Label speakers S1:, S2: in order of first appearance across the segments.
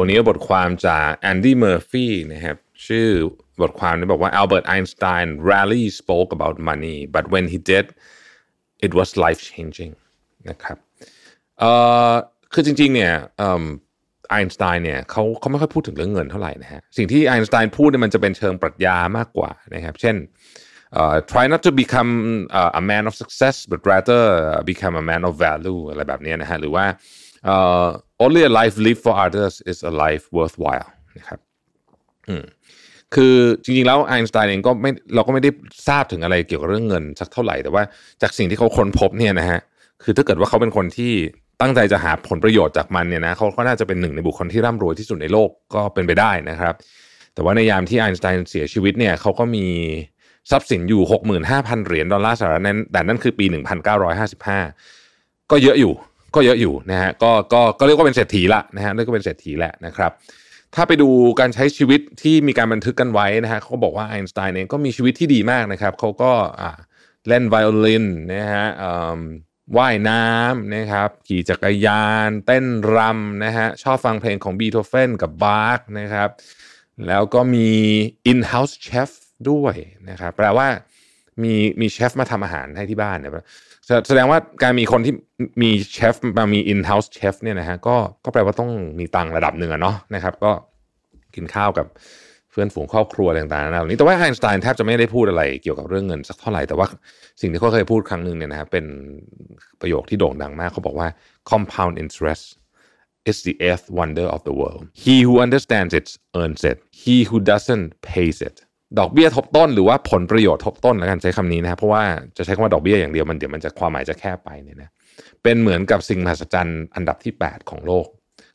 S1: วันนี้บทความจาก Andy Murphy นะครับชื่อบทความนี้บอกว่า Albert Einstein rarely spoke about money but when he did it was life changing นะครับเอ่อคือจริงๆเนี่ยไอน์สไตน์เนี่ยเขาเขาไม่ค่อยพูดถึงเรื่องเงินเท่าไหร่นะฮะสิ่งที่ไอน์สไตน์พูดเนี่ยมันจะเป็นเชิงปรัชญามากกว่านะครับ เช่น uh, try not to become uh, a man of success but rather become a man of value อะไรแบบนี้นะฮะหรือว่า uh, only a life lived for others is a life worthwhile นะครับอืมคือจริงๆแล้วไอน์สไตน์เองก็ไม่เราก็ไม่ได้ทราบถึงอะไรเกี่ยวกับเรื่องเงินสักเท่าไหร่แต่ว่าจากสิ่งที่เขาค้นพบเนี่ยนะฮะคือถ้าเกิดว่าเขาเป็นคนที่ตั้งใจจะหาผลประโยชน์จากมันเนี่ยนะเขาก็น่าจะเป็นหนึ่งในบุคคลที่ร่ำรวยที่สุดในโลกก็เป็นไปได้นะครับ แต่ว่าในยามที่ไอน์สไตน์เสียชีวิตเนี่ยเขาก็มีทรัพย์สินอยู่ 65,000 เหรียญดอลลาร์สหรัฐนั้นแต่นั่นคือปี 1955 ก็เยอะอยู่ ก็เยอะอยู่นะฮะก็ก็ก็เรียกว่าเป็นเศรษฐีละนะฮะเรียกว่าเป็นเศรษฐีแหละนะครับ ถ้าไปดูการใช้ชีวิตที่มีการบันทึกกันไว้นะฮะเขาบอกว่าไอน์สไตน์เองก็มีชีวิตที่ดีมากนะครับเขาก็อ่าเล่นไวโอลินนะฮะว่ายน้ำนะครับขี่จักรยาน เต้นรำนะฮะชอบฟังเพลงของบีโธเฟนกับบาร์กนะครับแล้วก็มี in-house chef ด้วยนะครับแปลว่ามีมีเชฟมาทำอาหารให้ที่บ้านเนี่ย แสดงว่าการมีคนที่มีเชฟมามี in-house chef เนี่ยนะฮะก็ก็แปลว่าต้องมีตังระดับหนึ่งอะเนาะนะครับ ก็กินข้าวกับเพื่อนฝูงครอบครัวอะไรต่างๆเหล่านี้แต่ว่าไอน์สไตน์แทบจะไม่ได้พูดอะไรเกี่ยวกับเรื่องเงินสักเท่าไหร่แต่ว่าสิ่งที่เขาเคยพูดครั้งหนึ่งเนี่ยนะครับเป็นประโยคที่โด่งดังมากเขาบอกว่า compound interest is the eighth wonder of the world he who understands it earns it he who doesn't pays it ดอกเบี้ยทบต้นหรือว่าผลประโยชน์ทบต้นแล้วกันใช้คำนี้นะครับเพราะว่าจะใช้คำว่าดอกเบี้ยอย่างเดียวมันเดี๋ยวมันจะความหมายจะแคบไปเนี่ยนะเป็นเหมือนกับสิ่งมหัศจรรย์อันดับที่ 8 ของโลก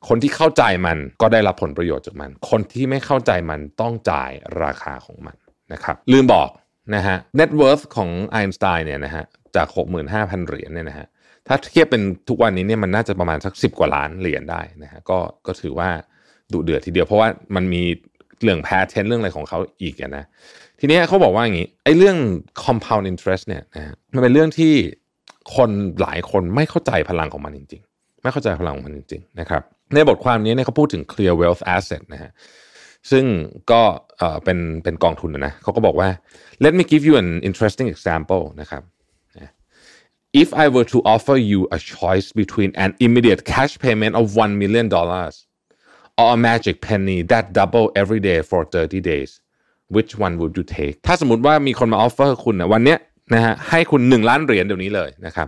S1: คนที่เข้าใจมันก็ได้รับผลประโยชน์จากมัน คนที่ไม่เข้าใจมันต้องจ่ายราคาของมันนะครับลืมบอกนะฮะ net worth ของไอน์สไตน์เนี่ยนะฮะจาก 65,000 เหรียญเนี่ยนะฮะถ้าเทียบเป็นทุกวันนี้เนี่ยมันน่าจะประมาณสัก 10 กว่าล้านเหรียญได้นะฮะก็ก็ถือว่าดุเดือดทีเดียวเพราะว่ามันมี เรื่องแพทเทนเรื่องอะไรของเขาอีกนะทีนี้เขาบอกว่าอย่างนี้ไอ้เรื่อง compound interest เนี่ยนะมันเป็นเรื่องที่คนหลายคนไม่เข้าใจพลังของมันจริง ๆ ไม่เข้าใจพลังของมันจริง ๆ นะครับ ในบทความนี้เนี่ยเขาพูดถึง clear wealth asset นะฮะซึ่งก็เออเป็นเป็นกองทุนนะเขาก็บอกว่า let me give you an interesting example นะครับ if I were to offer you a choice between an immediate cash payment of one million dollars or a magic penny that double every day for 30 days which one would you take ถ้าสมมติว่ามีคนมา offer คุณนะวันเนี้ยนะฮะให้คุณ 1 ล้านเหรียญเดี๋ยวนี้เลยนะครับ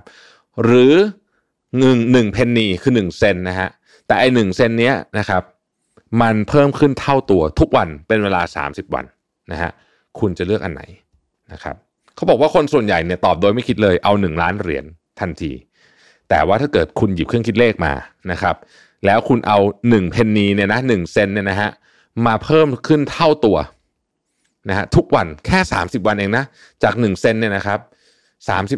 S1: หรือหนึ่งหนึ่งเพนนีคือ 1 เซนต์นะฮะแต่ไอหนึ่งเซนเนี้ยนะครับ มันเพิ่มขึ้นเท่าตัวทุกวันเป็นเวลา 30 วันนะฮะคุณจะเลือกอันไหนนะครับเขาบอกว่าคนส่วนใหญ่เนี่ยตอบโดยไม่คิดเลยเอา 1 ล้านเหรียญทันที แต่ว่าถ้าเกิดคุณหยิบเครื่องคิดเลขมานะครับ แล้วคุณเอา1เพนนีเนี่ยนะหเซนเนี่ยนะฮะมาเพิ่มขึ้นเท่าตัวนะฮะทุกวันแค่ 30 วันเองนะ จาก1เซนเนี่ยนะครับ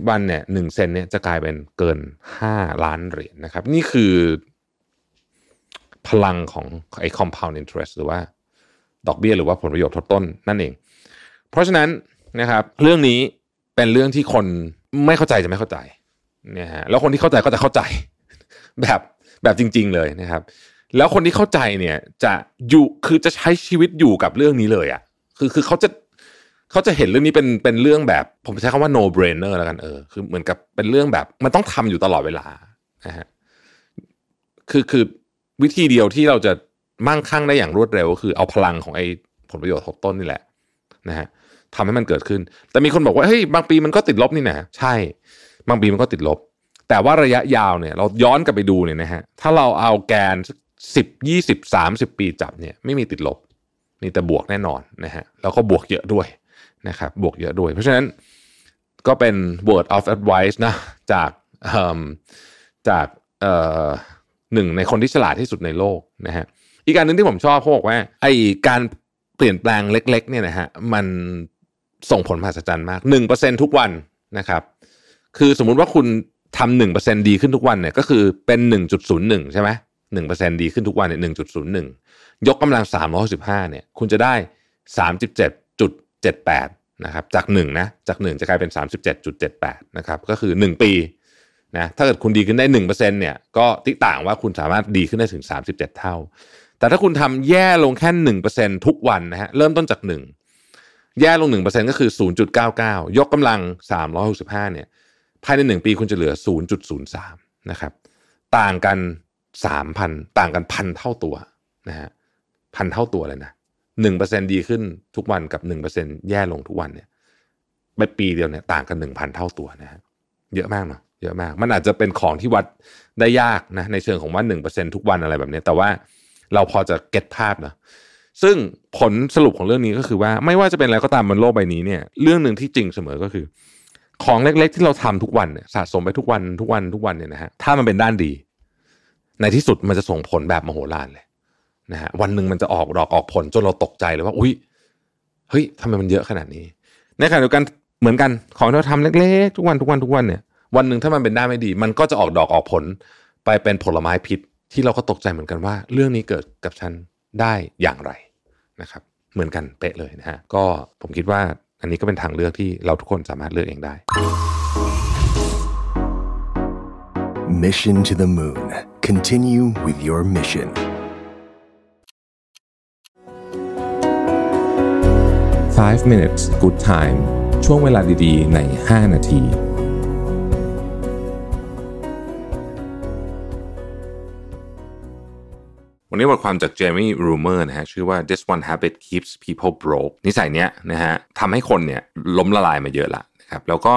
S1: 30 วันเนี่ยหเซนเนี่ยจะกลายเป็นเกิน 5 ล้านเหรียญนนะครับ นี่คือพลังของไอ้ compound interest หรือว่าดอกเบี้ยหรือว่าผลประโยชน์ทดต้นนั่นเอง เพราะฉะนั้นนะครับ เรื่องนี้เป็นเรื่องที่คนไม่เข้าใจจะไม่เข้าใจเนี่ยฮะแล้วคนที่เข้าใจก็จะเข้าใจ แบบ แบบจริง ๆ เลยนะครับ แล้วคนที่เข้าใจเนี่ยจะอยู่คือจะใช้ชีวิตอยู่กับเรื่องนี้เลยอะ่ะคือคือเขาจะเขาจะเห็นเรื่องนี้เป็นเป็นเรื่องแบบ ผมใช้คำว่า no brainer แล้วกันเออคือเหมือนกับเป็นเรื่องแบบ มันต้องทำอยู่ตลอดเวลานะฮะคือคือวิธีเดียวที่เราจะมั่งคั่งได้อย่างรวดเร็วก็คือเอาพลังของไอ้ผลประโยชน์ทบต้นนี่แหละนะฮะทำให้มันเกิดขึ้น แต่มีคนบอกว่าเฮ้ยบางปีมันก็ติดลบนี่นะใช่ บางปีมันก็ติดลบ แต่ว่าระยะยาวเนี่ยเราย้อนกลับไปดูเนี่ยนะฮะถ้าเราเอาแกนสิบยี่สิบสามสิบปีจับเนี่ยไม่มีติดลบนี่แต่บวกแน่นอนนะฮะแล้วก็บวกเยอะด้วยนะครับบวกเยอะด้วย เพราะฉะนั้นก็เป็น word of advice นะจากจากหนึ่งในคนที่ฉลาดที่สุดในโลกนะฮะอีกการหนึ่งที่ผมชอบเขาบอกว่าไอการเปลี่ยนแปลงเล็กๆเนี่ยนะฮะมันส่งผลมหัศจรรย์มากหนึ่งเปอร์เซ็นทุกวันนะครับ คือสมมุติว่าคุณ ทำหนึ่งเปอร์เซ็นดีขึ้นทุกวันเนี่ยก็คือเป็นหนึ่งจุดศูนย์หนึ่งใช่ไหมหนึ่งเปอร์เซ็นดีขึ้นทุกวันเนี่ยหนึ่งจุดศูนย์หนึ่งยกกำลังสามร้อยสิบห้าเนี่ยคุณจะได้สามสิบเจ็ดจุดเจ็ดแปดนะครับจากหนึ่งนะจากหนึ่งจะกลายเป็นสามสิบเจ็ดจุดเจ็ดแปดนะครับก็คือหนึ่งปีนะถ้าเกิดคุณดีขึ้นได้หนึ่งเปอร์เซ็นเนี่ยก็ติต่างว่าคุณสามารถดีขึ้นได้ถึงสามสิบเจ็ดเท่า แต่ถ้าคุณทำแย่ลงแค่หนึ่งเปอร์เซ็นทุกวันนะฮะเริ่มต้นจากหนึ่งแย่ลงหนึ่งเปอร์เซ็นก็คือศูนย์จุดเก้าเก้ายกกำลังสามร้อยหกสิบห้าเนี่ย ภายในหนึ่งปีคุณจะเหลือศูนย์จุดศูนะครับ ต่างกันสามพันต่างกันพันเท่าตัวนะฮะพันเท่าตัวเลยนะหนึ่งเปอร์เซ็นดีขึ้นทุกวันกับหนึ่งเปอร์เซ็นแย่ลงทุกวันเนี่ยไปปีเดียวเนี่ยต่างกันหนึ่งพันเท่าตัวนะฮะเยอะมากเนาะเยอะมาก มันอาจจะเป็นของที่วัดได้ยากนะในเชิงของว่าหนึ่งเปอร์เซ็นทุกวันอะไรแบบนี้แต่ว่าเราพอจะเก็ตภาพนะซึ่งผลสรุปของเรื่องนี้ก็คือว่าไม่ว่าจะเป็นอะไรก็ตามบนโลกใบนี้เนี่ย เรื่องหนึ่งที่จริงเสมอก็คือ ของเล็กๆ ที่เราทำทุกวันสะสมไปทุกวันทุกวันทุกวันเนี่ยนะฮะถ้ามันเป็นด้านดี ในที่สุดมันจะส่งผลแบบมโหฬารเลยนะฮะวันหนึ่งมันจะออกดอกออกผลจนเราตกใจเลยว่า อุ้ยเฮ้ยทำไมมันเยอะขนาดนี้ในขณะเดียวกันเหมือนกันของที่เราทำเล็กๆ ทุกวันทุกวันทุกวันเนี่ย วันหนึ่งถ้ามันเป็นด้านไม่ดี มันก็จะออกดอกออกผลไปเป็นผลไม้พิษ ที่เราก็ตกใจเหมือนกันว่า เรื่องนี้เกิดกับฉันได้อย่างไรนะครับ เหมือนกันเป๊ะเลยนะฮะก็ผมคิดว่า อันนี้ก็เป็นทางเลือกที่เราทุกคนสามารถเลือกเองได้
S2: Mission to the Moon Continue with your mission
S1: 5 minutes good time ช่วงเวลาดีๆ ใน 5 นาที วันนี้บทความจากเจมี่รูเมอร์นะฮะชื่อว่า this one habit keeps people broke นิสัยเนี้ยนะฮะทำให้คนเนี่ยล้มละลายมาเยอะละนะครับแล้วก็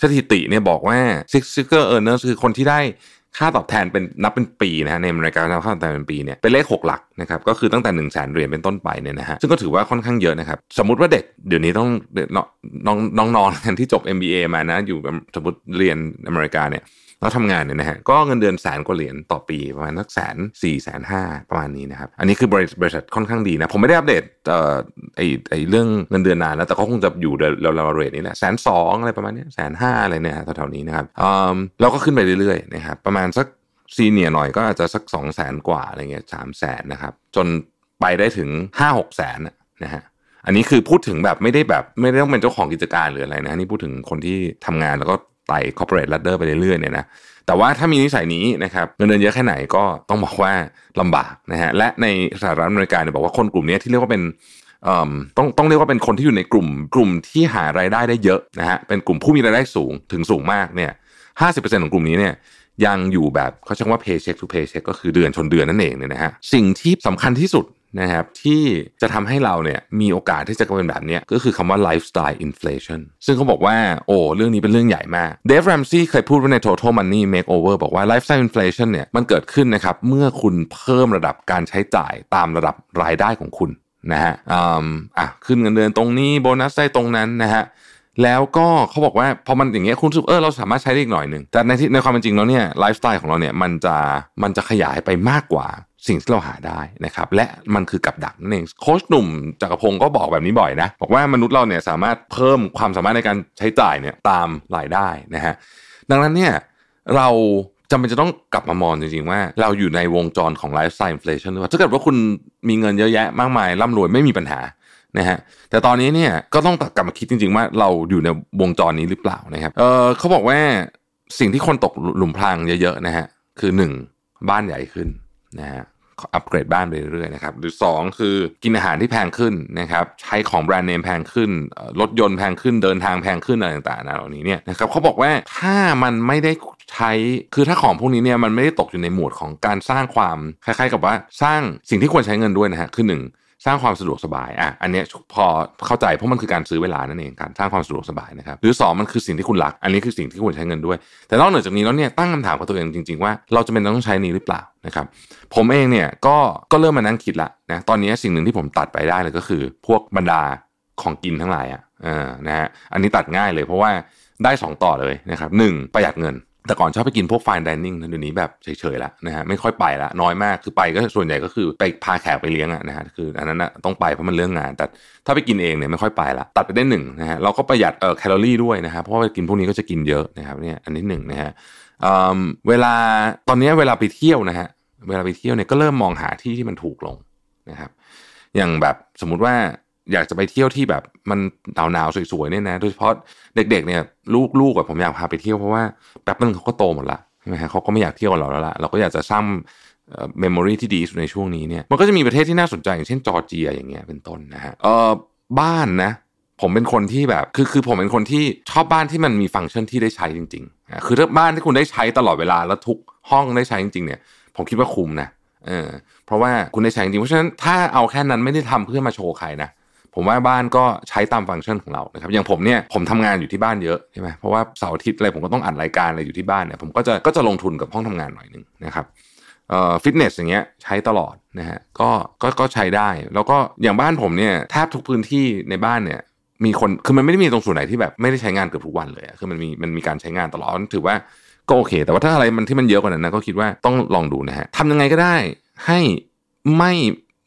S1: สถิติเนี่ยบอกว่า six figure earners คือคนที่ได้ค่าตอบแทนเป็นนับเป็นปีนะฮะในอเมริกาค่าตอบแทนเป็นปีเนี่ยเป็นเลข 6 หลักนะครับก็คือตั้งแต่1นึ่งแสนเหรียญเป็นต้นไปเนี่ยนะฮะซึ่งก็ถือว่าค่อนข้างเยอะนะครับ สมมติว่าเด็กเดี๋ยวนี้ต้องน้องน้องนองๆที่จบ MBA มานะอยู่สมมติเรียนอเมริกาเนี่ย แล้วทำงานเนี่ยนะฮะก็เงินเดือนแสนกว่าเหรียญต่อปีประมาณสักแสนสี่แสนห้าประมาณนี้นะครับอันนี้คือบริษัทค่อนข้างดีนะผมไม่ได้อัปเดตเอ่อไอไอเรื่องเงินเดือนนานแล้วแต่ก็คงจะอยู่เราเราเรทนี้แหละแสนสองอะไรประมาณนี้แสนห้าอะไรเนี่ยแถวๆนี้นะครับอืมแล้วก็ขึ้นไปเรื่อยๆนะครับประมาณสักซีเนียหน่อยก็อาจจะสักสองแสนกว่าอะไรเงี้ยสามแสนนะครับจนไปได้ถึงห้าหกแสนนะฮะอันนี้คือพูดถึงแบบไม่ได้แบบไม่ได้ต้องเป็นเจ้าของกิจการหรืออะไรนะนี่พูดถึงคนที่ทำงานแล้วก็ ไต่ corporate ladder ไปเรื่อยๆเนี่ยนะแต่ว่าถ้ามีนิสัยนี้นะครับเงินเดือนเยอะแค่ไหนก็ต้องบอกว่าลำบากนะฮะและในสหรัฐอเมริกาเนี่ยบอกว่าคนกลุ่มนี้ที่เรียกว่าเป็นต้องต้องเรียกว่าเป็นคนที่อยู่ในกลุ่ม กลุ่มที่หารายได้ได้เยอะนะฮะเป็นกลุ่มผู้มีรายได้สูงถึงสูงมากเนี่ยห้าสิบเปอร์เซ็นต์ของกลุ่มนี้เนี่ยยังอยู่แบบเขาใช้ว่า paycheck to paycheck ก็คือเดือนชนเดือนนั่นเองเนี่ยนะฮะสิ่งที่สำคัญที่สุด นะครับที่จะทำให้เราเนี่ยมีโอกาสที่จะเป็นแบบนี้ก็คือคำว่า lifestyle inflation ซึ่งเขาบอกว่า โอ้เรื่องนี้เป็นเรื่องใหญ่มากเดฟแรมซี่เคยพูดไว้ใน total money makeover บอกว่า lifestyle inflation เนี่ยมันเกิดขึ้นนะครับเมื่อคุณเพิ่มระดับการใช้จ่ายตามระดับรายได้ของคุณนะฮะอะขึ้นเงินเดือนตรงนี้โบนัสได้ตรงนั้นนะฮะแล้วก็เขาบอกว่าพอมันอย่างเงี้ยคุณสึกเออเราสามารถใช้ได้อีกหน่อยหนึ่งแต่ในที่ในความเป็นจริงแล้วเนี่ยไลฟ์สไตล์ของเราเนี่ยมันจะมันจะขยายไปมากกว่า สิ่งที่เราหาได้นะครับและมันคือกับดักนั่นเองโค้ชหนุ่มจักรพงศ์ก็บอกแบบนี้บ่อยนะบอกว่ามนุษย์เราเนี่ยสามารถเพิ่มความสามารถในการใช้จ่ายเนี่ยตามรายได้นะฮะดังนั้นเนี่ยเราจำเป็นจะต้องกลับมามองจริงๆว่า เราอยู่ในวงจรของ lifestyle inflation หรือเปล่าถ้าเกิดว่าคุณมีเงินเยอะแยะมากมายร่ำรวยไม่มีปัญหานะฮะแต่ตอนนี้เนี่ยก็ต้องกลับมาคิดจริง ๆ ว่าเราอยู่ในวงจรนี้หรือเปล่านะครับเออเขาบอกว่าสิ่งที่คนตกหลุมพรางเยอะๆนะฮะคือหนึ่งบ้านใหญ่ขึ้นนะฮะ อัปเกรดบ้านไปเรื่อยๆนะครับหรือ 2 คือกินอาหารที่แพงขึ้นนะครับใช้ของแบรนด์เนมแพงขึ้นรถยนต์แพงขึ้นเดินทางแพงขึ้นอะไรต่างๆนะเหล่านี้เนี่ยนะครับเขาบอกว่าถ้ามันไม่ได้ใช้คือถ้าของพวกนี้เนี่ยมันไม่ได้ตกอยู่ในหมวดของการสร้างความคล้ายๆ กับว่าสร้างสิ่งที่ควรใช้เงินด้วยนะฮะคือหนึ่ง สร้างความสะดวกสบายอะอันนี้พอเข้าใจเพราะมันคือการซื้อเวลานั่นเองการสร้างความสะดวกสบายนะครับหรือ 2 มันคือสิ่งที่คุณรัก อันนี้คือสิ่งที่คุณใช้เงินด้วย แต่นอกเหนือจากนี้แล้วเนี่ยตั้งคำถามกับตัวเองจริงๆว่าเราจะเป็นต้องใช้นี้หรือเปล่านะครับผมเองเนี่ยก็ก็เริ่มมานั่งคิดละนะตอนนี้สิ่งหนึ่งที่ผมตัดไปได้เลยก็คือ พวกบรรดาของกินทั้งหลายอะอ่านะฮะอันนี้ตัดง่ายเลยเพราะว่าได้ 2 ต่อเลยนะครับหนึ่งประหยัดเงิน แต่ก่อนชอบไปกินพวก fine dining เดี๋ยวนี้แบบเฉยๆแล้วนะฮะไม่ค่อยไปละน้อยมากคือไปก็ส่วนใหญ่ก็คือไปพาแขกไปเลี้ยงอะนะฮะคืออันนั้นนะต้องไปเพราะมันเรื่องงาน แต่ถ้าไปกินเองเนี่ยไม่ค่อยไปละตัดไปได้หนึ่งนะฮะเราก็ประหยัดเอ่อแคลอรี่ด้วยนะครับเพราะว่ากินพวกนี้ก็จะกินเยอะนะครับเนี่ยอันนี้หนึ่งนะฮะเอ่อเวลาตอนนี้เวลาไปเที่ยวนะฮะเวลาไปเที่ยวเนี่ยก็เริ่มมองหาที่ที่มันถูกลงนะครับอย่างแบบสมมุติว่า อยากจะไปเที่ยวที่แบบมันหนาวๆสวยๆเนี่ยนะโดยเฉพาะเด็ก ๆ เนี่ย ลูกๆแบบผมอยากพาไปเที่ยวเพราะว่าแป๊บนึงเขาก็โตหมดละใช่ไหมฮะเขาก็ไม่อยากเที่ยวกับเราแล้วละเราก็อยากจะสร้างเมมโมรีที่ดีในช่วงนี้เนี่ยมันก็จะมีประเทศที่น่าสนใจอย่างเช่นจอร์เจียอย่างเงี้ยเป็นต้นนะฮะเออบ้านนะผมเป็นคนที่แบบคือคือผมเป็นคนที่ชอบบ้านที่มันมีฟังก์ชันที่ได้ใช้จริงๆคือถ้าบ้านที่คุณได้ใช้ตลอดเวลาแล้วทุกห้องได้ใช้จริงๆเนี่ยผมคิดว่าคุ้มนะเออเพราะว่าคุณได้ใช้จริงเพราะฉะนั้นถ้าเอาแค่นั้นไม่ได้ทำเพื่อมาโชว์ใครนะ ผมว่าบ้านก็ใช้ตามฟังก์ชันของเรานะครับอย่างผมเนี่ยผมทำงานอยู่ที่บ้านเยอะใช่ไหมเพราะว่าเสาร์อาทิตย์อะไรผมก็ต้องอัดรายการอะไรอยู่ที่บ้านเนี่ยผมก็จะก็จะลงทุนกับห้องทำงานหน่อยหนึ่งนะครับเอ่อฟิตเนสอย่างเงี้ยใช้ตลอดนะฮะก็ก็ก็ใช้ได้ แล้วก็อย่างบ้านผมเนี่ยแทบทุกพื้นที่ในบ้านเนี่ยมีคนคือมันไม่ได้มีตรงส่วนไหนที่แบบไม่ได้ใช้งานเกือบทุกวันเลยคือมันมีมันมีการใช้งานตลอดถือว่าก็โอเค แต่ว่าถ้าอะไรมันที่มันเยอะกว่านั้นนะก็คิดว่าต้องลองดูนะฮะทำยังไงก็ได้ให้ไม่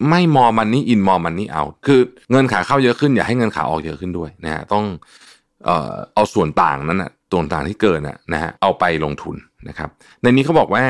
S1: ไม่มอมันนี่อินมอมันนี่เอา คือเงินขาเข้าเยอะขึ้นอย่าให้เงินขาออกเยอะขึ้นด้วยนะฮะต้องเอ่อเอาส่วนต่างนั้นนะส่วนต่างที่เกินนะนะฮะเอาไปลงทุนนะครับ ในนี้เขาบอกว่า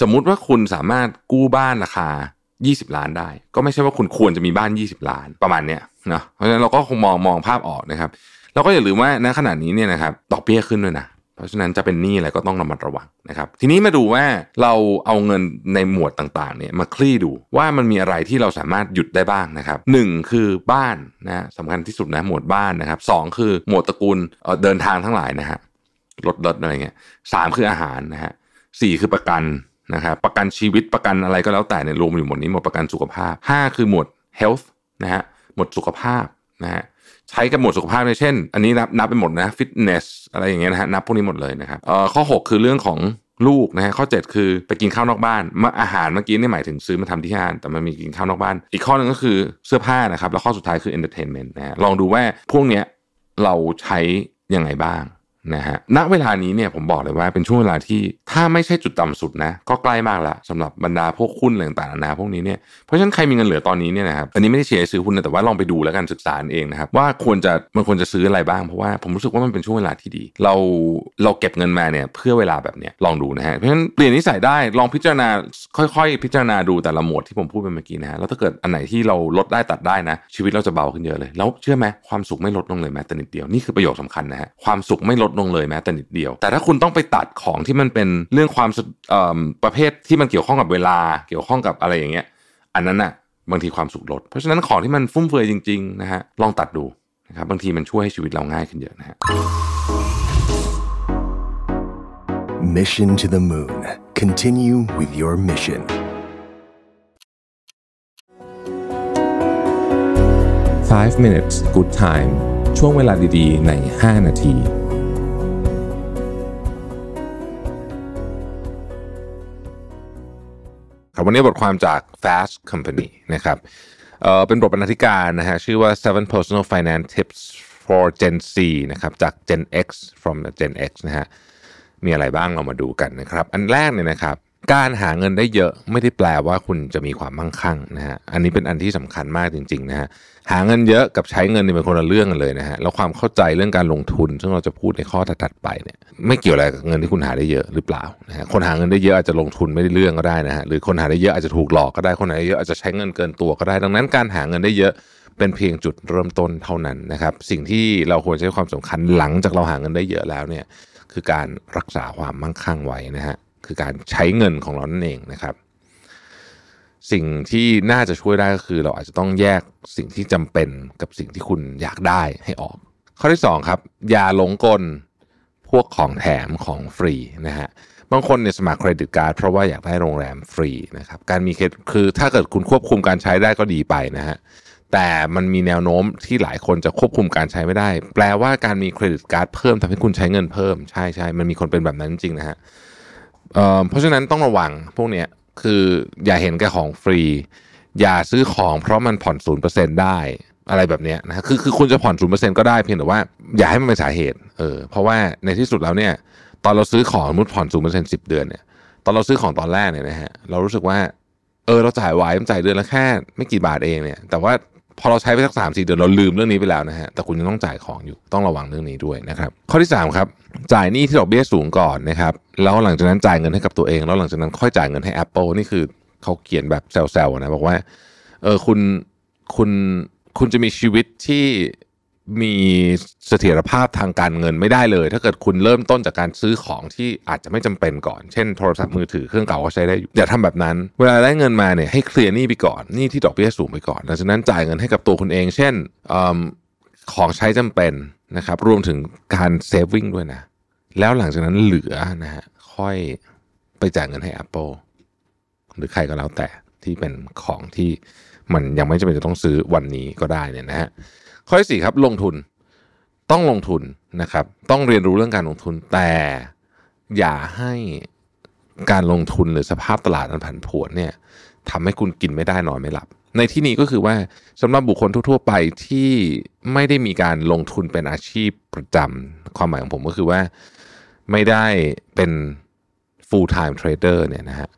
S1: สมมุติว่าคุณสามารถกู้บ้านราคา 20 ล้านได้ ก็ไม่ใช่ว่าคุณควรจะมีบ้าน 20 ล้านประมาณเนี้ยนะเพราะฉะนั้นเราก็คงมองมองภาพออกนะครับ แล้วก็อย่าลืมว่าณขณะนี้เนี่ยนะครับดอกเบี้ยขึ้นด้วยนะ ราะฉะนั้นจะเป็นหนี้อะไรก็ต้องระมัดระวังนะครับ ทีนี้มาดูว่าเราเอาเงินในหมวดต่างๆเนี่ยมาคลี่ดูว่ามันมีอะไรที่เราสามารถหยุดได้บ้างนะครับหนึ่งคือบ้านนะสำคัญที่สุดนะหมวดบ้านนะครับสองคือหมวดตระกูลเดินทางทั้งหลายนะฮะรถรถอะไรเงี้ยสามคืออาหารนะฮะสี่คือประกันนะครับประกันชีวิตประกันอะไรก็แล้วแต่ในรวมอยู่หมดนี้หมดประกันสุขภาพห้าคือหมวด health นะฮะหมวดสุขภาพนะฮะ ใช้กับหมวดสุขภาพในเช่น อันนี้นับนับไปหมดนะฟิตเนสอะไรอย่างเงี้ยนะฮะนับพวกนี้หมดเลยนะครับเอ่อข้อ 6 คือเรื่องของลูกนะฮะข้อ 7 คือไปกินข้าวนอกบ้านมาอาหารเมื่อกี้นี่หมายถึงซื้อมาทำที่ห้างแต่มันมีกินข้าวนอกบ้าน อีกข้อหนึ่งก็คือเสื้อผ้านะครับแล้วข้อสุดท้ายคือ entertainment นะฮะลองดูว่าพวกเนี้ยเราใช้ยังไงบ้าง นะฮะณเวลานี้เนี่ยผมบอกเลยว่าเป็นช่วงเวลาที่ถ้าไม่ใช่จุดต่ำสุดนะก็ใกล้มากละสำหรับบรรดาพวกหุ้นอะไรต่างๆนาพวกนี้เนี่ยเพราะฉะนั้นใครมีเงินเหลือตอนนี้เนี่ยนะครับอันนี้ไม่ได้เชียร์ซื้อหุ้นนะแต่ว่าลองไปดูแล้วกันศึกษาเองนะครับว่าควรจะมันควรจะซื้ออะไรบ้างเพราะว่าผมรู้สึกว่ามันเป็นช่วงเวลาที่ดี เราเราเก็บเงินมาเนี่ยเพื่อเวลาแบบเนี้ยลองดูนะฮะเพราะฉะนั้นเปลี่ยนนิสัยได้ลองพิจารณาค่อย ๆ พิจารณาดูแต่ละหมวดที่ผมพูดไปเมื่อกี้นะฮะแล้วถ้าเกิดอันไหนที่เราลดได้ตัดได้นะชีวิตเราจะเบาขึ้นเยอะเลยแล้วเชื่อไหมความสุขไม่ลดลงเลยแม้แต่นิดเดียวนี่คือประโยคสำคัญนะฮะความสุขไม่ลดลงเลยแม้แต่นิดเดียว แต่ถ้าคุณต้องไปตัดของที่มันเป็นเรื่องความประเภทที่มันเกี่ยวข้องกับเวลาเกี่ยวข้องกับอะไรอย่างเงี้ย อันนั้นน่ะบางทีความสุขลด เพราะฉะนั้นของที่มันฟุ่มเฟือยจริงๆนะฮะลองตัดดูนะครับบางทีมันช่วยให้ชีวิตเราง่ายขึ้นเยอะนะฮะ
S2: Mission to the Moon. Continue with your mission.
S1: Five minutes good time ช่วงเวลาดีๆ ใน 5 นาที ครับวันนี้บทความจาก Fast Company นะครับเอ่อเป็นบทบรรณาธิการนะฮะชื่อว่า seven personal finance tips for Gen Z นะครับจาก Gen X from Gen X นะฮะมีอะไรบ้างเรามาดูกันนะครับ อันแรกเนี่ยนะครับ การหาเงินได้เยอะไม่ได้แปลว่าคุณจะมีความมั่งคั่งนะฮะอันนี้เป็นอันที่สำคัญมากจริงๆนะฮะหาเงินเยอะกับใช้เงินนี่เป็นคนละเรื่องกันเลยนะฮะแล้วความเข้าใจเรื่องการลงทุน ซึ่งเราจะพูดในข้อถัดไปเนี่ยไม่เกี่ยวอะไรกับเงินที่คุณหาได้เยอะหรือเปล่านะฮะคนหาเงินได้เยอะอาจจะลงทุนไม่ได้เรื่องก็ได้นะฮะหรือคนหาได้เยอะอาจจะถูกหลอกก็ได้คนหาได้เยอะอาจจะใช้เงินเกินตัวก็ได้ ดังนั้นการหาเงินได้เยอะเป็นเพียงจุดเริ่มต้นเท่านั้นนะครับสิ่งที่เราควรใช้ความสำคัญหลังจากเราหาเงินได้เยอะแล้วเนี่ยคือการรักษาความมั่งคั่งไว้นะฮะ คือการใช้เงินของเรานั่นเองนะครับ สิ่งที่น่าจะช่วยได้ก็คือเราอาจจะต้องแยกสิ่งที่จำเป็นกับสิ่งที่คุณอยากได้ให้ออก ข้อที่2ครับอย่าหลงกลพวกของแถมของฟรีนะฮะบางคนเนี่ยสมัคร credit card เพราะว่าอยากได้โรงแรมฟรีนะครับการมีเครดิตคือถ้าเกิดคุณควบคุมการใช้ได้ก็ดีไปนะฮะแต่มันมีแนวโน้มที่หลายคนจะควบคุมการใช้ไม่ได้ แปลว่าการมี credit card เพิ่มทำให้คุณใช้เงินเพิ่มใช่ใช่มันมีคนเป็นแบบนั้นจริงนะฮะ เเพราะฉะนั้นต้องระวังพวกเนี้ยคืออย่าเห็นแก่ของฟรี อย่าซื้อของเพราะมันผ่อนศูนย์เปอร์เซ็นได้อะไรแบบเนี้ยนะคือคือคุณจะผ่อนศูนย์เปอร์เซ็นก็ได้เพียงแต่ว่าอย่าให้มันเป็นสาเหตุเออเพราะว่าในที่สุดแล้วเนี่ยตอนเราซื้อของสมมติผ่อนศูนย์เปอร์เซ็นต์สิบเดือนเนี่ยตอนเราซื้อของตอนแรกเนี่ยนะฮะเรารู้สึกว่าเออเราจ่ายไหวมันจ่ายเดือนละแค่ไม่กี่บาทเองเนี่ยแต่ว่า พอเราใช้ไปสักสามสี่เดือนเราลืมเรื่องนี้ไปแล้วนะฮะแต่คุณยังต้องจ่ายของอยู่ต้องระวังเรื่องนี้ด้วยนะครับข้อที่สามครับจ่ายหนี้ที่ดอกเบี้ยสูงก่อนนะครับแล้วหลังจากนั้นจ่ายเงินให้กับตัวเอง แล้วหลังจากนั้นค่อยจ่ายเงินให้ Apple นี่คือเขาเขียนแบบแซวๆนะบอกว่าเออคุณคุณคุณจะมีชีวิตที่ มีเสถียรภาพทางการเงินไม่ได้เลย ถ้าเกิดคุณเริ่มต้นจากการซื้อของที่อาจจะไม่จำเป็นก่อน เช่นโทรศัพท์มือถือเครื่องเก่าก็ใช้ได้อยู่อย่าทำแบบนั้น เวลาได้เงินมาเนี่ยให้เคลียร์หนี้ไปก่อนหนี้ที่ดอกเบี้ยสูงไปก่อนหลังจากนั้นจ่ายเงินให้กับตัวคุณเอง เช่นอของใช้จำเป็นนะครับ รวมถึงการเซฟวิ่งด้วยนะ แล้วหลังจากนั้นเหลือนะฮะค่อยไปจ่ายเงินให้ Apple หรือใครก็แล้วแต่ที่เป็นของที่มันยังไม่จำเป็นจะต้องซื้อวันนี้ก็ได้เนี่ยนะฮะ ข้อที่สี่ครับลงทุนต้องลงทุนนะครับ ต้องเรียนรู้เรื่องการลงทุน แต่อย่าให้การลงทุนหรือสภาพตลาดมันผันผวนเนี่ยทำให้คุณกินไม่ได้นอนไม่หลับ ในที่นี้ก็คือว่าสำหรับบุคคลทั่ว ๆ ไปที่ไม่ได้มีการลงทุนเป็นอาชีพประจำความหมายของผมก็คือว่าไม่ได้เป็น full time trader เนี่ยนะฮะ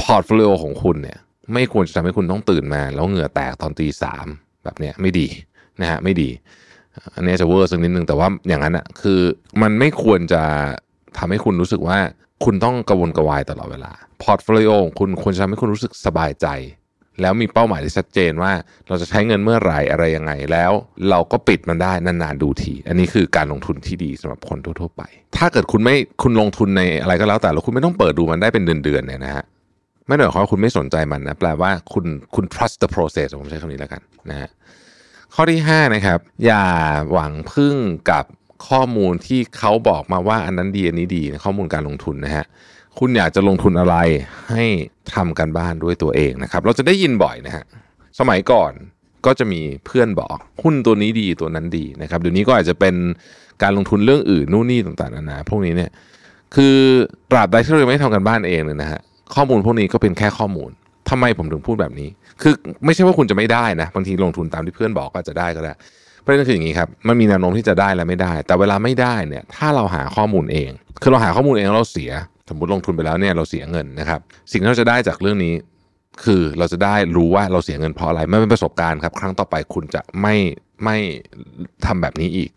S1: portfolio ของคุณเนี่ยไม่ควรจะทำให้คุณต้องตื่นมา แล้วเหงื่อแตกตอนตีสามแบบเนี้ยไม่ดี นะฮะไม่ดี อันนี้จะเวอร์สักนิดนึงแต่ว่าอย่างนั้นอะคือมันไม่ควรจะทำให้คุณรู้สึกว่าคุณต้องกระวนกระวายตลอดเวลา portfolio ของคุณควรจะทำให้คุณรู้สึกสบายใจ แล้วมีเป้าหมายที่ชัดเจนว่าเราจะใช้เงินเมื่อไหร่อะไรยังไง แล้วเราก็ปิดมันได้นานๆดูที อันนี้คือการลงทุนที่ดีสำหรับคนทั่วๆไป ถ้าเกิดคุณไม่คุณลงทุนในอะไรก็แล้วแต่แล้วคุณไม่ต้องเปิดดูมันได้เป็นเดือนๆเนี่ยนะฮะไม่ได้หมายความว่าคุณไม่สนใจมันนะแปลว่าคุณคุณ trust the process ผมใช้คำนี้แล้วกันนะฮะ ข้อที่5นะครับอย่าหวังพึ่งกับข้อมูลที่เขาบอกมาว่าอันนั้นดีอันนี้ดีข้อมูลการลงทุนนะฮะคุณอยากจะลงทุนอะไรให้ทำกันบ้านด้วยตัวเองนะครับ เราจะได้ยินบ่อยนะฮะสมัยก่อนก็จะมีเพื่อนบอกหุ้นตัวนี้ดีตัวนั้นดีนะครับเดี๋ยวนี้ก็อาจจะเป็นการลงทุนเรื่องอื่นนู่นนี่ต่างๆนานาพวกนี้เนี่ยคือตราบใดที่เราไม่ทำกันบ้านเองเลยนะฮะข้อมูลพวกนี้ก็เป็นแค่ข้อมูลทำไมผมถึงพูดแบบนี้ คือไม่ใช่ว่าคุณจะไม่ได้นะบางทีลงทุนตามที่เพื่อนบอกก็จะได้ก็ได้ประเด็นคืออย่างนี้ครับมันมีแนวโน้มที่จะได้และไม่ได้ แต่เวลาไม่ได้เนี่ยถ้าเราหาข้อมูลเอง คือเราหาข้อมูลเองเราเสีย สมมติลงทุนไปแล้วเนี่ยเราเสียเงินนะครับ สิ่งที่เราจะได้จากเรื่องนี้ คือเราจะได้รู้ว่าเราเสียเงินเพราะอะไรไม่เป็นประสบการณ์ครับครั้งต่อไปคุณจะไม่ไม่ทำแบบนี้อีก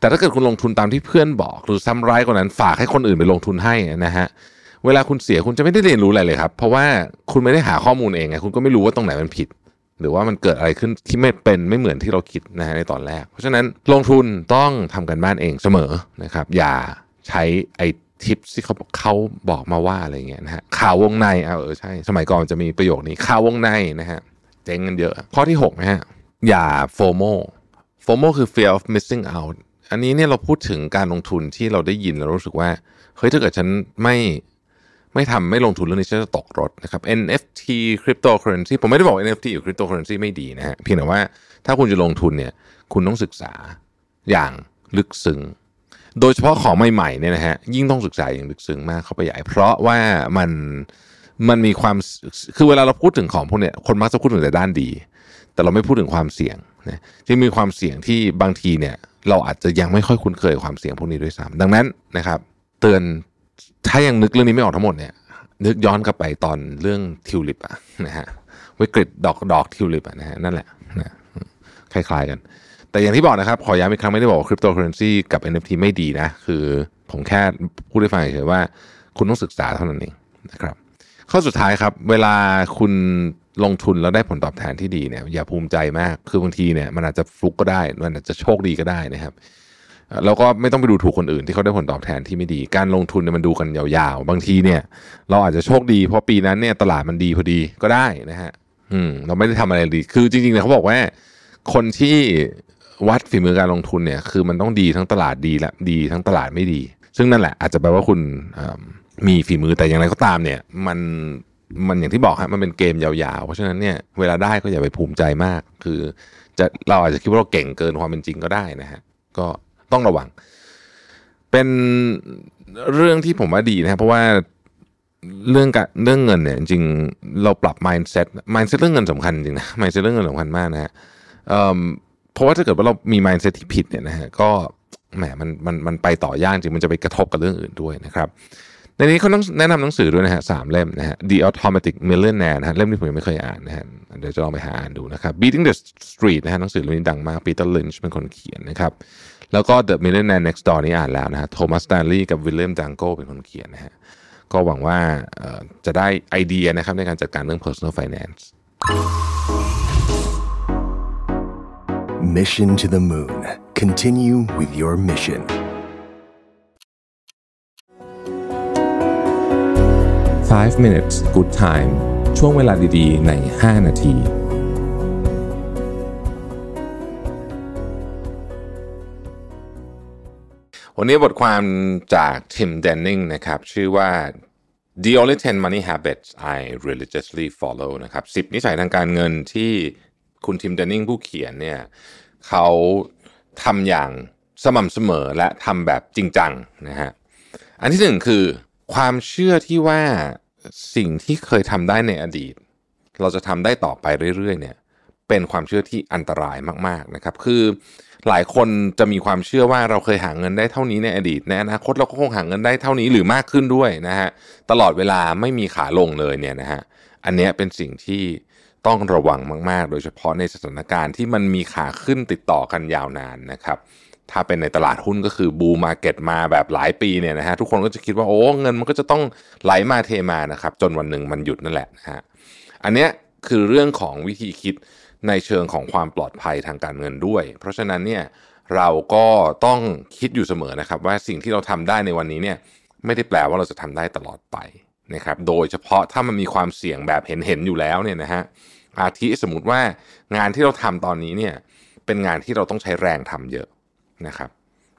S1: แต่ถ้าเกิดคุณลงทุนตามที่เพื่อนบอก หรือซ้ำร้ายกว่านั้นฝากให้คนอื่นไปลงทุนให้นะฮะ เวลาคุณเสียคุณจะไม่ได้เรียนรู้อะไรเลยครับ เพราะว่าคุณไม่ได้หาข้อมูลเองไงคุณก็ไม่รู้ว่าตรงไหนมันผิด หรือว่ามันเกิดอะไรขึ้นที่ไม่เป็นไม่เหมือนที่เราคิดนะฮะในตอนแรก เพราะฉะนั้นลงทุนต้องทำกันบ้านเองเสมอนะครับ อย่าใช้ไอ้ทิปที่เขาเขาบอกมาว่าอะไรเงี้ยนะฮะข่าววงในเอาเออใช่ สมัยก่อนจะมีประโยคนี้ข่าววงในนะฮะเจ๊งกันเยอะ ข้อที่6นะฮะอย่าโฟโมโฟโมคือ fear of missing out อันนี้เนี่ยเราพูดถึงการลงทุนที่เราได้ยินแล้วรู้สึกว่าเฮ้ยถ้าเกิดฉันไม่ ไม่ทำไม่ลงทุนเรื่องนี้จะตกรถนะครับ NFT cryptocurrency ผมไม่ได้บอก NFT หรือ cryptocurrency ไม่ดีนะฮะเพียงแต่ว่าถ้าคุณจะลงทุนเนี่ยคุณต้องศึกษาอย่างลึกซึ้งโดยเฉพาะของใหม่ๆเนี่ยนะฮะยิ่งต้องศึกษาอย่างลึกซึ้งมากเข้าไปใหญ่ เพราะว่ามันมันมีความคือเวลาเราพูดถึงของพวกเนี้ยคนมักจะพูดถึงแต่ด้านดี แต่เราไม่พูดถึงความเสี่ยงนะจึงมีความเสี่ยงที่บางทีเนี่ยเราอาจจะยังไม่ค่อยคุ้นเคยความเสี่ยงพวกนี้ด้วยซ้ำดังนั้นนะครับ เตือน ถ้ายังนึกเรื่องนี้ไม่ออกทั้งหมดเนี่ย นึกย้อนกลับไปตอนเรื่องทิวลิปอะนะฮะวิกฤตดอกดอกทิวลิปอะนะฮะนั่นแหละนะคล้ายๆกัน แต่อย่างที่บอกนะครับ ขอย้ำอีกครั้งไม่ได้บอกว่าคริปโตเคอเรนซีกับ NFT ไม่ดีนะ คือผมแค่พูดให้ฟังเฉยๆว่า คุณต้องศึกษาเท่านั้นเองนะครับ ข้อสุดท้ายครับ เวลาคุณลงทุนแล้วได้ผลตอบแทนที่ดีเนี่ยอย่าภูมิใจมาก คือบางทีเนี่ยมันอาจจะฟลุกก็ได้ มันอาจจะโชคดีก็ได้นะครับ แล้วก็ไม่ต้องไปดูถูกคนอื่นที่เขาได้ผลตอบแทนที่ไม่ดี การลงทุนเนี่ยมันดูกันยาวๆ บางทีเนี่ยเราอาจจะโชคดีเพราะปีนั้นเนี่ยตลาดมันดีพอดีก็ได้นะฮะอืมเราไม่ได้ทำอะไรดี คือจริงๆเนี่ยเขาบอกว่า คนที่วัดฝีมือการลงทุนเนี่ยคือมันต้องดีทั้งตลาดดีและดีทั้งตลาดไม่ดี ซึ่งนั่นแหละอาจจะแปลว่าคุณมีฝีมือแต่อย่างไรก็ตามเนี่ย มันมันอย่างที่บอกฮะมันเป็นเกมยาวๆ เพราะฉะนั้นเนี่ยเวลาได้ก็อย่าไปภูมิใจมาก คือจะเราอาจจะคิดว่าเราเก่งเกินความเป็นจริงก็ได้นะฮะก็ ต้องระวัง เป็นเรื่องที่ผมว่าดีนะครับเพราะว่าเรื่องการเรื่องเงินเนี่ยจริงเราปรับ mindset mindset เรื่องเงินสำคัญจริงนะ mindset เรื่องเงินสำคัญมากนะฮะเพราะว่าถ้าเกิดว่าเรามี mindset ที่ผิดเนี่ยนะฮะก็แหมมันมันมันไปต่อยากจริงมันจะไปกระทบกับเรื่องอื่นด้วยนะครับในนี้เขาต้องแนะนำหนังสือด้วยนะฮะสามเล่มนะฮะ The Automatic Millionaire นะฮะเล่มนี้ผมยังไม่เคยอ่านนะฮะเดี๋ยวจะลองไปหาอ่านดูนะครับ Beating the Street นะฮะหนังสือเล่มนี้ดังมากปีเตอร์ลินช์เป็นคนเขียนนะครับ แล้วก็ The Millionaire Next Door นี่อ่านแล้วนะฮะโทมัสสแตนลีย์กับวิลเลียมแดนโกเป็นคนเขียนนะฮะก็หวังว่าจะได้ไอเดียนะครับในการจัดการเรื่อง personal finance
S2: Mission to the Moon. Continue with your mission.
S1: Five minutes good time ช่วงเวลาดีๆ ใน 5 นาที วันนี้บทความจากทิมเดนนิงนะครับ ชื่อว่า The Only 10 Money Habits I Religiously Follow นะครับ 10 นิสัยทางการเงินที่คุณทิมเดนนิงผู้เขียนเนี่ยเขาทำอย่างสม่ำเสมอและทำแบบจริงจังนะฮะ อันที่หนึ่งคือ ความเชื่อที่ว่าสิ่งที่เคยทำได้ในอดีต เราจะทำได้ต่อไปเรื่อยๆเนี่ยเป็นความเชื่อที่อันตรายมาก ๆนะครับ คือ หลายคนจะมีความเชื่อว่าเราเคยหาเงินได้เท่านี้ในอดีตในอนาคตเราก็คงหาเงินได้เท่านี้หรือมากขึ้นด้วยนะฮะตลอดเวลาไม่มีขาลงเลยเนี่ยนะฮะอันนี้เป็นสิ่งที่ต้องระวังมาก ๆ โดยเฉพาะในสถานการณ์ที่มันมีขาขึ้นติดต่อกันยาวนานนะครับ ถ้าเป็นในตลาดหุ้นก็คือบูมาเก็ตมาแบบหลายปีเนี่ยนะฮะทุกคนก็จะคิดว่าโอ้เงินมันก็จะต้องไหลมาเทมานะครับ จนวันหนึ่งมันหยุดนั่นแหละนะฮะอันเนี้ยคือเรื่องของวิธีคิด ในเชิงของความปลอดภัยทางการเงินด้วย เพราะฉะนั้นเนี่ยเราก็ต้องคิดอยู่เสมอนะครับ ว่าสิ่งที่เราทำได้ในวันนี้เนี่ยไม่ได้แปลว่าเราจะทำได้ตลอดไปนะครับโดยเฉพาะถ้ามันมีความเสี่ยงแบบเห็นเห็นอยู่แล้วเนี่ยนะฮะอาทิสมมติว่างานที่เราทำตอนนี้เนี่ยเป็นงานที่เราต้องใช้แรงทำเยอะนะครับ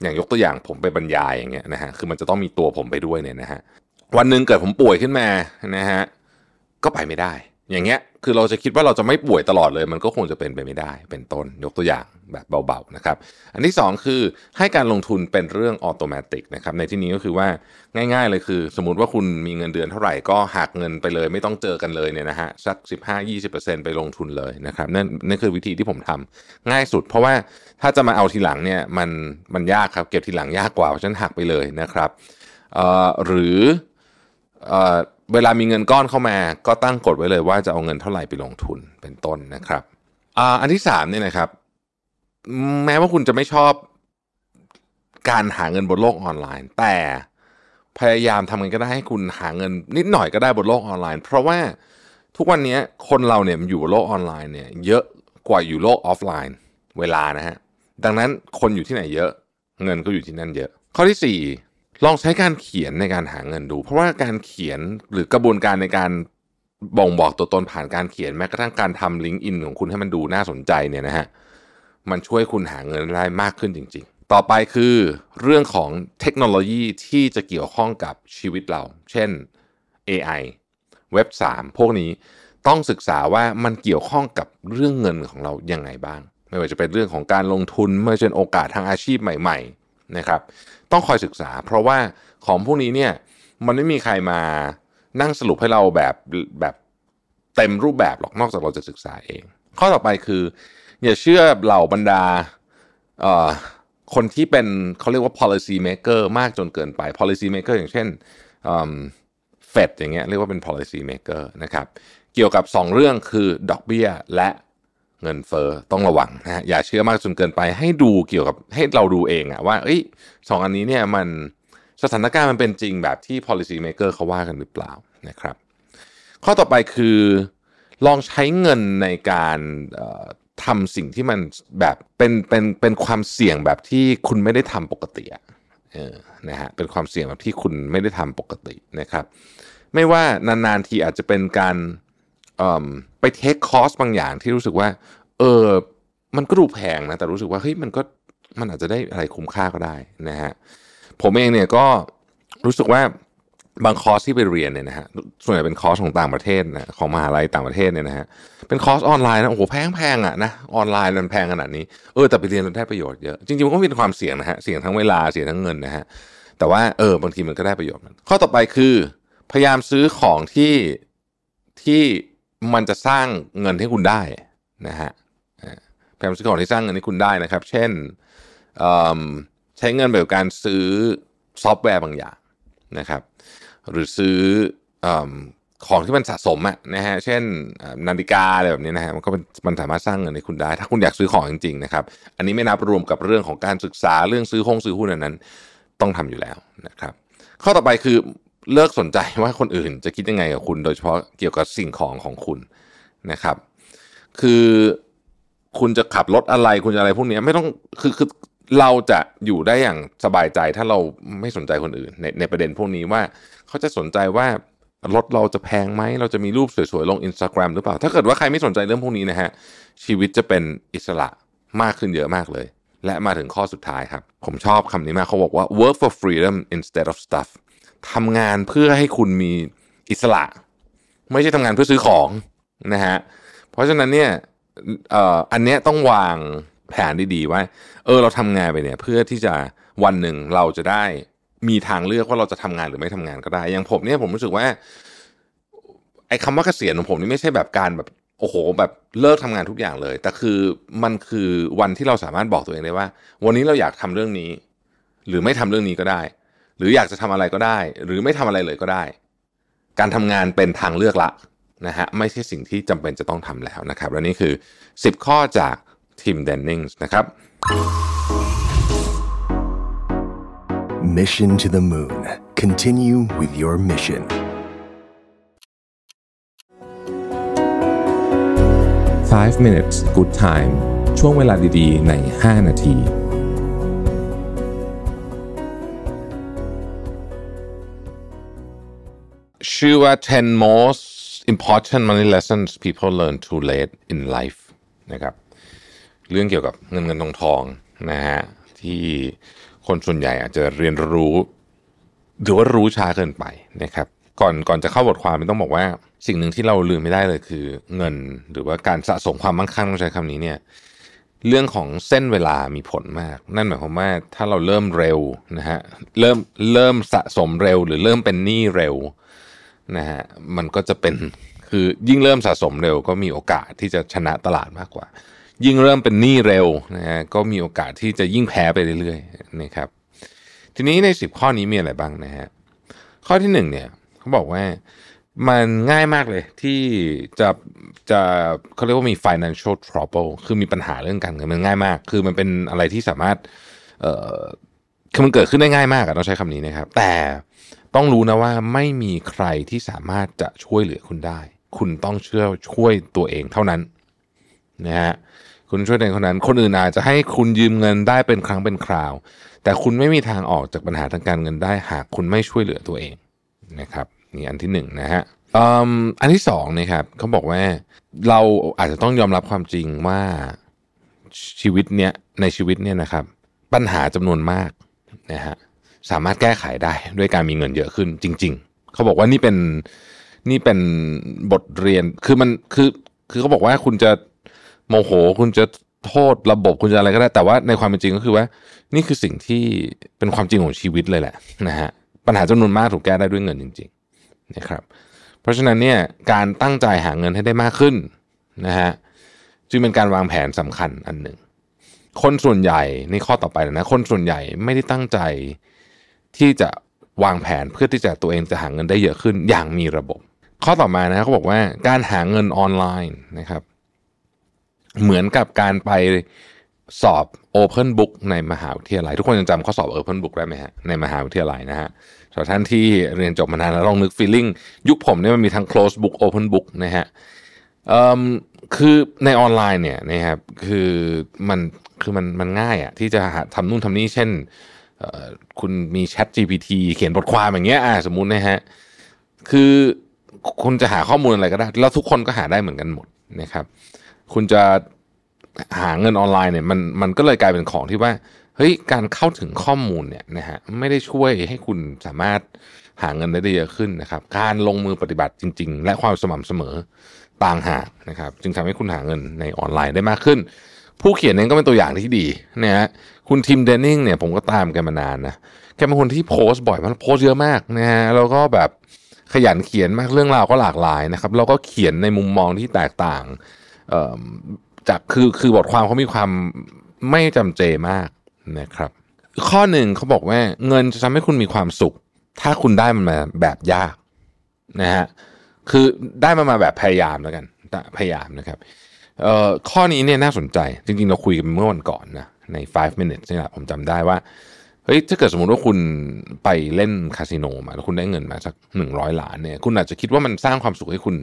S1: อย่างยกตัวอย่างผมไปบรรยายอย่างเงี้ยนะฮะคือมันจะต้องมีตัวผมไปด้วยเนี่ยนะฮะวันหนึ่งเกิดผมป่วยขึ้นมานะฮะก็ไปไม่ได้ อย่างเงี้ย คือเราจะคิดว่าเราจะไม่ป่วยตลอดเลย มันก็คงจะเป็นไปไม่ได้ เป็นต้นยกตัวอย่างแบบเบาๆนะครับ อันที่ 2 คือให้การลงทุนเป็นเรื่องออโตเมติกนะครับ ในที่นี้ก็คือว่าง่าย ๆ เลยคือ สมมติว่าคุณมีเงินเดือนเท่าไหร่ก็หักเงินไปเลย ไม่ต้องเจอกันเลยเนี่ยนะฮะสัก 15-20%ไปลงทุนเลยนะครับนั่นนั่นคือวิธีที่ผมทำง่ายสุด เพราะว่าถ้าจะมาเอาทีหลังเนี่ยมันมันยากครับเก็บทีหลังยากกว่าเพราะฉะนั้นหักไปเลยนะครับหรือ เวลามีเงินก้อนเข้ามา ก็ตั้งกฎไว้เลยว่าจะเอาเงินเท่าไหร่ไปลงทุนเป็นต้นนะครับอันที่สามเนี่ยนะครับ แม้ว่าคุณจะไม่ชอบการหาเงินบนโลกออนไลน์ แต่พยายามทำเงินก็ได้ให้คุณหาเงินนิดหน่อยก็ได้บนโลกออนไลน์ เพราะว่าทุกวันนี้คนเราเนี่ยอยู่บนโลกออนไลน์เนี่ย เยอะกว่าอยู่โลกออฟไลน์ เวลานะฮะดังนั้นคนอยู่ที่ไหนเยอะ เงินก็อยู่ที่นั่นเยอะ ข้อที่สี่ ลองใช้การเขียนในการหาเงินดู เพราะว่าการเขียนหรือกระบวนการในการบ่งบอกตัวตนผ่านการเขียนแม้กระทั่งการทำลิงก์อินของคุณให้มันดูน่าสนใจเนี่ยนะฮะมันช่วยคุณหาเงินได้มากขึ้นจริง ๆ ต่อไปคือเรื่องของเทคโนโลยีที่จะเกี่ยวข้องกับชีวิตเรา เช่น AI เว็บ 3 พวกนี้ต้องศึกษาว่ามันเกี่ยวข้องกับเรื่องเงินของเรายังไงบ้าง ไม่ว่าจะเป็นเรื่องของการลงทุนไม่ว่าจะเป็นโอกาสทางอาชีพใหม่ ๆ นะครับ ต้องคอยศึกษา เพราะว่าของพวกนี้เนี่ยมันไม่มีใครมานั่งสรุปให้เราแบบแบบเต็มรูปแบบหรอกนอกจากเราจะศึกษาเอง ข้อต่อไปคือ อย่าเชื่อเหล่าบรรดาคนที่เป็นเขาเรียกว่า policy maker มากจนเกินไป policy maker อย่างเช่นเฟดอย่างเงี้ยเรียกว่าเป็น policy maker นะครับ เกี่ยวกับ 2 เรื่องคือดอกเบี้ยและ เงินเฟอ้อต้องระวังนะฮะอย่าเชื่อมากจนเกินไปให้ดูเกี่ยวกับให้เราดูเองอะว่าเอ้ยสองอันนี้เนี่ยมันสถานการณ์มันเป็นจริงแบบที่ policy maker เขาว่ากันหรือเปล่านะครับ ข้อต่อไปคือลองใช้เงินในการทำสิ่งที่มันแบบเป็นเป็นเป็นความเสี่ยงแบบที่คุณไม่ได้ทำปกติเออนะฮะเป็นความเสี่ยงแบบที่คุณไม่ได้ทำปกตินะครับ ไม่ว่านานๆทีอาจจะเป็นการ ไปเทคคอร์สบางอย่างที่รู้สึกว่า เออมันก็ดูแพงนะ แต่รู้สึกว่าเฮ้ยมันก็มันอาจจะได้อะไรคุ้มค่าก็ได้นะฮะผมเองเนี่ยก็รู้สึกว่าบางคอร์สที่ไปเรียนเนี่ยนะฮะส่วนใหญ่เป็นคอร์สของต่างประเทศนะของมหาลัยต่างประเทศเนี่ยนะฮะเป็นคอร์สออนไลน์นะโอ้โหแพงแพงอะนะออนไลน์มันแพงขนาดนี้เออแต่ไปเรียนเราได้ประโยชน์เยอะจริงๆมันก็มีความเสี่ยงนะฮะเสี่ยงทั้งเวลาเสี่ยงทั้งเงินนะฮะแต่ว่าเออบางทีมันก็ได้ประโยชน์ข้อต่อไปคือ พยายามซื้อของที่ที่ มันจะสร้างเงินให้คุณได้นะฮะพยายามซื้อของที่สร้างเงินให้คุณได้นะครับ เช่นใช้เงินไปกับการซื้อซอฟต์แวร์บางอย่างนะครับ หรือซื้ออของที่มันสะสมอะนะฮะ เช่นนาฬิกาอะไรแบบนี้นะฮะ มันก็นมันสามารถสร้างเงินให้คุณได้ ถ้าคุณอยากซื้อของจริงๆนะครับ อันนี้ไม่นับรวมกับเรื่องของการศึกษาเรื่องซื้อห้องซื้อหุ้นอันนั้น ต้องทำอยู่แล้วนะครับ ข้อต่อไปคือ เลิกสนใจว่าคนอื่นจะคิดยังไงกับคุณ โดยเฉพาะเกี่ยวกับสิ่งของของคุณนะครับ คือคุณจะขับรถอะไรคุณจะอะไรพวกนี้ไม่ต้องคือคือเราจะอยู่ได้อย่างสบายใจถ้าเราไม่สนใจคนอื่นในในประเด็นพวกนี้ว่าเขาจะสนใจว่ารถเราจะแพงไหม เราจะมีรูปสวยๆ ลง Instagram หรือเปล่า ถ้าเกิดว่าใครไม่สนใจเรื่องพวกนี้นะฮะ ชีวิตจะเป็นอิสระมากขึ้นเยอะมากเลย และมาถึงข้อสุดท้ายครับ ผมชอบคำนี้มากเขาบอกว่า work for freedom instead of stuff ทำงานเพื่อให้คุณมีอิสระ ไม่ใช่ทำงานเพื่อซื้อของนะฮะเพราะฉะนั้นเนี่ยอันเนี้ยต้องวางแผนดีๆว่า เออเราทำงานไปเนี่ยเพื่อที่จะวันหนึ่งเราจะได้มีทางเลือกว่าเราจะทำงานหรือไม่ทำงานก็ได้ อย่างผมเนี่ยผมรู้สึกว่าไอ้คำว่าเกษียณของผมนี่ไม่ใช่แบบการแบบโอ้โหแบบเลิกทำงานทุกอย่างเลย แต่คือมันคือวันที่เราสามารถบอกตัวเองได้ว่า วันนี้เราอยากทำเรื่องนี้ หรือไม่ทำเรื่องนี้ก็ได้ หรืออยากจะทำอะไรก็ได้ หรือไม่ทำอะไรเลยก็ได้ การทำงานเป็นทางเลือกละนะฮะไม่ใช่สิ่งที่จำเป็นจะต้องทำแล้วนะครับ และนี่คือ 10 ข้อจากทีมเดนนิงส์นะครับ
S2: Mission to the Moon. Continue with your mission.
S3: 5 minutes good time ช่วงเวลาดีๆ ใน 5 นาที
S1: ชื่อว่า10 most important money lessons people learn too late in life นะครับ เรื่องเกี่ยวกับเงินเงินทองทองนะฮะที่คนส่วนใหญ่อาจจะเรียนรู้หรือว่ารู้ช้าเกินไปนะครับ ก่อนก่อนจะเข้าบทความต้องบอกว่า สิ่งหนึ่งที่เราลืมไม่ได้เลยคือเงินหรือว่าการสะสมความมั่งคั่งต้องใช้คำนี้เนี่ยเรื่องของเส้นเวลามีผลมาก นั่นหมายความว่าถ้าเราเริ่มเร็วนะฮะเริ่มเริ่มสะสมเร็วหรือเริ่มเป็นหนี้เร็ว นะฮะมันก็จะเป็นคือยิ่งเริ่มสะสมเร็วก็มีโอกาสที่จะชนะตลาดมากกว่า ยิ่งเริ่มเป็นหนี้เร็วนะฮะก็มีโอกาสที่จะยิ่งแพ้ไปเรื่อยๆนะครับ ทีนี้ในสิบข้อนี้มีอะไรบ้างนะฮะข้อที่หนึ่งเนี่ยเขาบอกว่ามันง่ายมากเลยที่จะจะเขาเรียกว่ามี financial trouble คือมีปัญหาเรื่องการเงินมันง่ายมาก คือมันเป็นอะไรที่สามารถ เอ่อคือมันเกิดขึ้นได้ง่ายมากอะต้องใช้คำนี้นะครับ แต่ ต้องรู้นะว่าไม่มีใครที่สามารถจะช่วยเหลือคุณได้ คุณต้องเชื่อช่วยตัวเองเท่านั้นนะฮะคุณช่วยตัวเองเท่านั้น คนอื่นอาจจะให้คุณยืมเงินได้เป็นครั้งเป็นคราว แต่คุณไม่มีทางออกจากปัญหาทางการเงินได้ หากคุณไม่ช่วยเหลือตัวเองนะครับนี่อันที่หนึ่งนะฮะอ,อันที่สองนะครับเขาบอกว่าเราอาจจะต้องยอมรับความจริงว่าชีวิตเนี้ยในชีวิตเนี่ยนะครับ ปัญหาจำนวนมากนะฮะ สามารถแก้ไขได้ด้วยการมีเงินเยอะขึ้นจริง ๆ เขาบอกว่านี่เป็นนี่เป็นบทเรียนคือมันคือคือเขาบอกว่าคุณจะโมโห คุณจะโทษระบบคุณจะอะไรก็ได้ แต่ว่าในความเป็นจริงก็คือว่า นี่คือสิ่งที่เป็นความจริงของชีวิตเลยแหละนะฮะปัญหาจำนวนมากถูกแก้ได้ด้วยเงินจริงๆนะครับเพราะฉะนั้นเนี่ยการตั้งใจหาเงินให้ได้มากขึ้นนะฮะจึงเป็นการวางแผนสำคัญอันหนึ่งคนส่วนใหญ่ในข้อต่อไปนะคนส่วนใหญ่ไม่ได้ตั้งใจ ที่จะวางแผนเพื่อที่จะตัวเองจะหาเงินได้เยอะขึ้นอย่างมีระบบ ข้อต่อมานะเขาบอกว่าการหาเงินออนไลน์นะครับ เหมือนกับการไปสอบ Open Book ในมหาวิทยาลัย ทุกคนยังจำข้อสอบ Open Book ได้ไหมฮะในมหาวิทยาลัยนะฮะสำหรับท่านที่เรียนจบมานานแล้วลองนึก feeling ยุคผมเนี่ยมันมีทั้ง close book open book นะฮะอ่อคือในออนไลน์เนี่ยนะครับคือมันคือมันมันง่ายอะที่จะหาทำนู่นทำนี่เช่น คุณมี Chat GPT เขียนบทความอย่างเงี้ยอ่าสมมุตินะฮะคือคุณจะหาข้อมูลอะไรก็ได้ แล้วทุกคนก็หาได้เหมือนกันหมดนะครับ คุณจะหาเงินออนไลน์เนี่ยมันมันก็เลยกลายเป็นของที่ว่าเฮ้ยการเข้าถึงข้อมูลเนี่ยนะฮะไม่ได้ช่วยให้คุณสามารถหาเงินได้เยอะขึ้นนะครับ การลงมือปฏิบัติจริง ๆ และความสม่ำเสมอต่างหากนะครับ จึงทำให้คุณหาเงินในออนไลน์ได้มากขึ้น ผู้เขียนเองก็เป็นตัวอย่างที่ดีนะฮะ คุณทิมเดนนิงเนี่ยผมก็ตามแกมานานนะแกเป็นคนที่โพสต์บ่อยมากโพสต์เยอะมากนะฮะแล้วก็แบบขยันเขียนมากเรื่องราวก็หลากหลายนะครับแล้วก็เขียนในมุมมองที่แตกต่างเอ่อจากคือคือบทความเขามีความไม่จำเจมากนะครับ ข้อหนึ่งเขาบอกว่าเงินจะทำให้คุณมีความสุข ถ้าคุณได้มันมาแบบยากนะฮะคือได้มันมาแบบพยายามแล้วกันพยายามนะครับเอ่อข้อนี้เนี่ยน่าสนใจจริงๆเราคุยกันเมื่อวันก่อนนะ ใน 5 minutes นี่แหละผมจำได้ว่าเฮ้ยถ้าเกิดสมมติว่าคุณไปเล่นคาสิโนมาแล้วคุณได้เงินมาสักหนึ่งร้อยล้านเนี่ยคุณอาจจะคิดว่ามันสร้างความสุขให้คุณ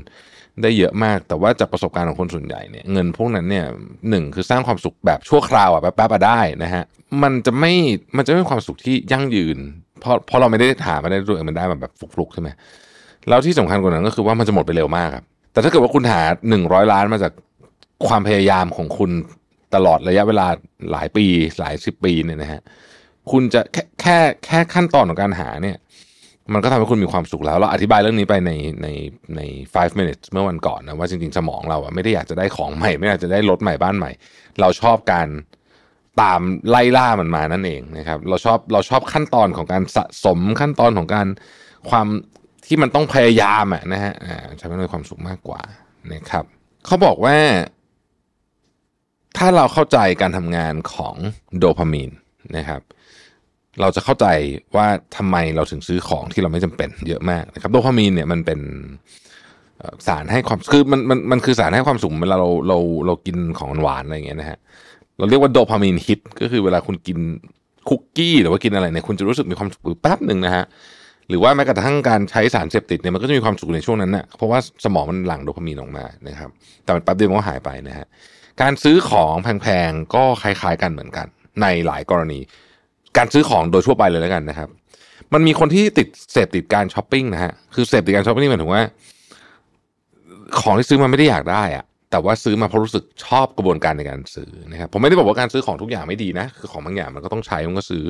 S1: ได้เยอะมาก แต่ว่าจากประสบการณ์ของคนส่วนใหญ่เนี่ยเงินพวกนั้นเนี่ยหนึ่งคือสร้างความสุขแบบชั่วคราวอะแป๊บๆได้นะฮะมันจะไม่มันจะไม่ความสุขที่ยั่งยืนเพราะเพราะเราไม่ได้หามาได้ด้วยมันได้มาแบบฟลุกๆใช่ไหมแล้วที่สำคัญกว่านั้นก็คือว่ามันจะหมดไปเร็วมากครับแต่ถ้าเกิดว่าคุณหาหนึ่งร้อยล้านมาจากความพยายามของคุณ ตลอดระยะเวลาหลายปีหลายสิบปีเนี่ยนะฮะคุณจะแค่แค่แค่ขั้นตอนของการหาเนี่ย มันก็ทำให้คุณมีความสุขแล้ว เราอธิบายเรื่องนี้ไปในในใน5 minutes เมื่อวันก่อนนะว่าจริงๆ สมองเราอะไม่ได้อยากจะได้ของใหม่ ไม่อยากจะได้รถใหม่บ้านใหม่ เราชอบการตามไล่ล่ามันมานั่นเองนะครับ เราชอบเราชอบขั้นตอนของการสะสมขั้นตอนของการความที่มันต้องพยายามอะนะฮะจะไม่ได้ความสุขมากกว่านะครับเขาบอกว่า ถ้าเราเข้าใจการทำงานของโดพามีนนะครับ เราจะเข้าใจว่าทำไมเราถึงซื้อของที่เราไม่จำเป็นเยอะมากนะครับ โดพามีนเนี่ยมันเป็นสารให้ความคือมันมันมันคือสารให้ความสุขเวลาเราเราเรากินของหวานอะไรอย่างเงี้ยนะฮะเราเรียกว่าโดพามีนฮิตก็คือเวลาคุณกินคุกกี้หรือว่ากินอะไรเนี่ยคุณจะรู้สึกมีความสุขแป๊บหนึ่งนะฮะหรือว่าแม้กระทั่งการใช้สารเสพติดเนี่ยมันก็จะมีความสุขในช่วงนั้นน่ะเพราะว่าสมองมันหลั่งโดพามีนออกมานะครับ แต่แป๊บเดียวมันก็หายไปนะฮะ การซื้อของแพงๆก็คล้ายๆกันเหมือนกัน ในหลายกรณี การซื้อของโดยทั่วไปเลยแล้วกันนะครับ มันมีคนที่ติดเสพติดการช้อปปิ้งนะฮะคือเสพติดการช้อปปิ้งหมายถึงว่า ของที่ซื้อมาไม่ได้อยากได้อะแต่ว่าซื้อมาเพราะรู้สึกชอบกระบวนการในการซื้อนะครับผมไม่ได้บอกว่าการซื้อของทุกอย่างไม่ดีนะ คือของบางอย่างมันก็ต้องใช้มันก็ซื้อ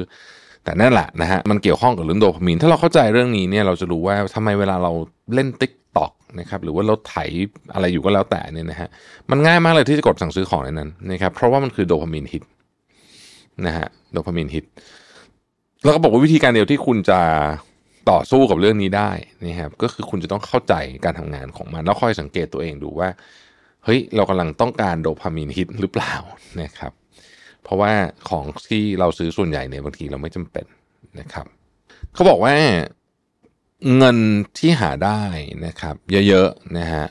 S1: แต่นั่นแหละนะฮะมันเกี่ยวข้องกับเรื่องโดพามีน ถ้าเราเข้าใจเรื่องนี้เนี่ยเราจะรู้ว่าทำไมเวลาเราเล่นติ๊กต็อกนะครับหรือว่าเราไถอะไรอยู่ก็แล้วแต่เนี่ยนะฮะมันง่ายมากเลยที่จะกดสั่งซื้อของในนั้นนะครับเพราะว่ามันคือ dopamine hit นะฮะ dopamine hit แล้วก็บอกว่าวิธีการเดียวที่คุณจะต่อสู้กับเรื่องนี้ได้นะครับก็คือคุณจะต้องเข้าใจการทำงานของมัน แล้วค่อยสังเกตตัวเองดูว่าเฮ้ยเรากำลังต้องการ dopamine hit หรือเปล่านะครับ เพราะว่าของที่เราซื้อส่วนใหญ่เนี่ยบางทีเราไม่จำเป็นนะครับ เขาบอกว่าเงินที่หาได้นะครับ เยอะๆนะฮะ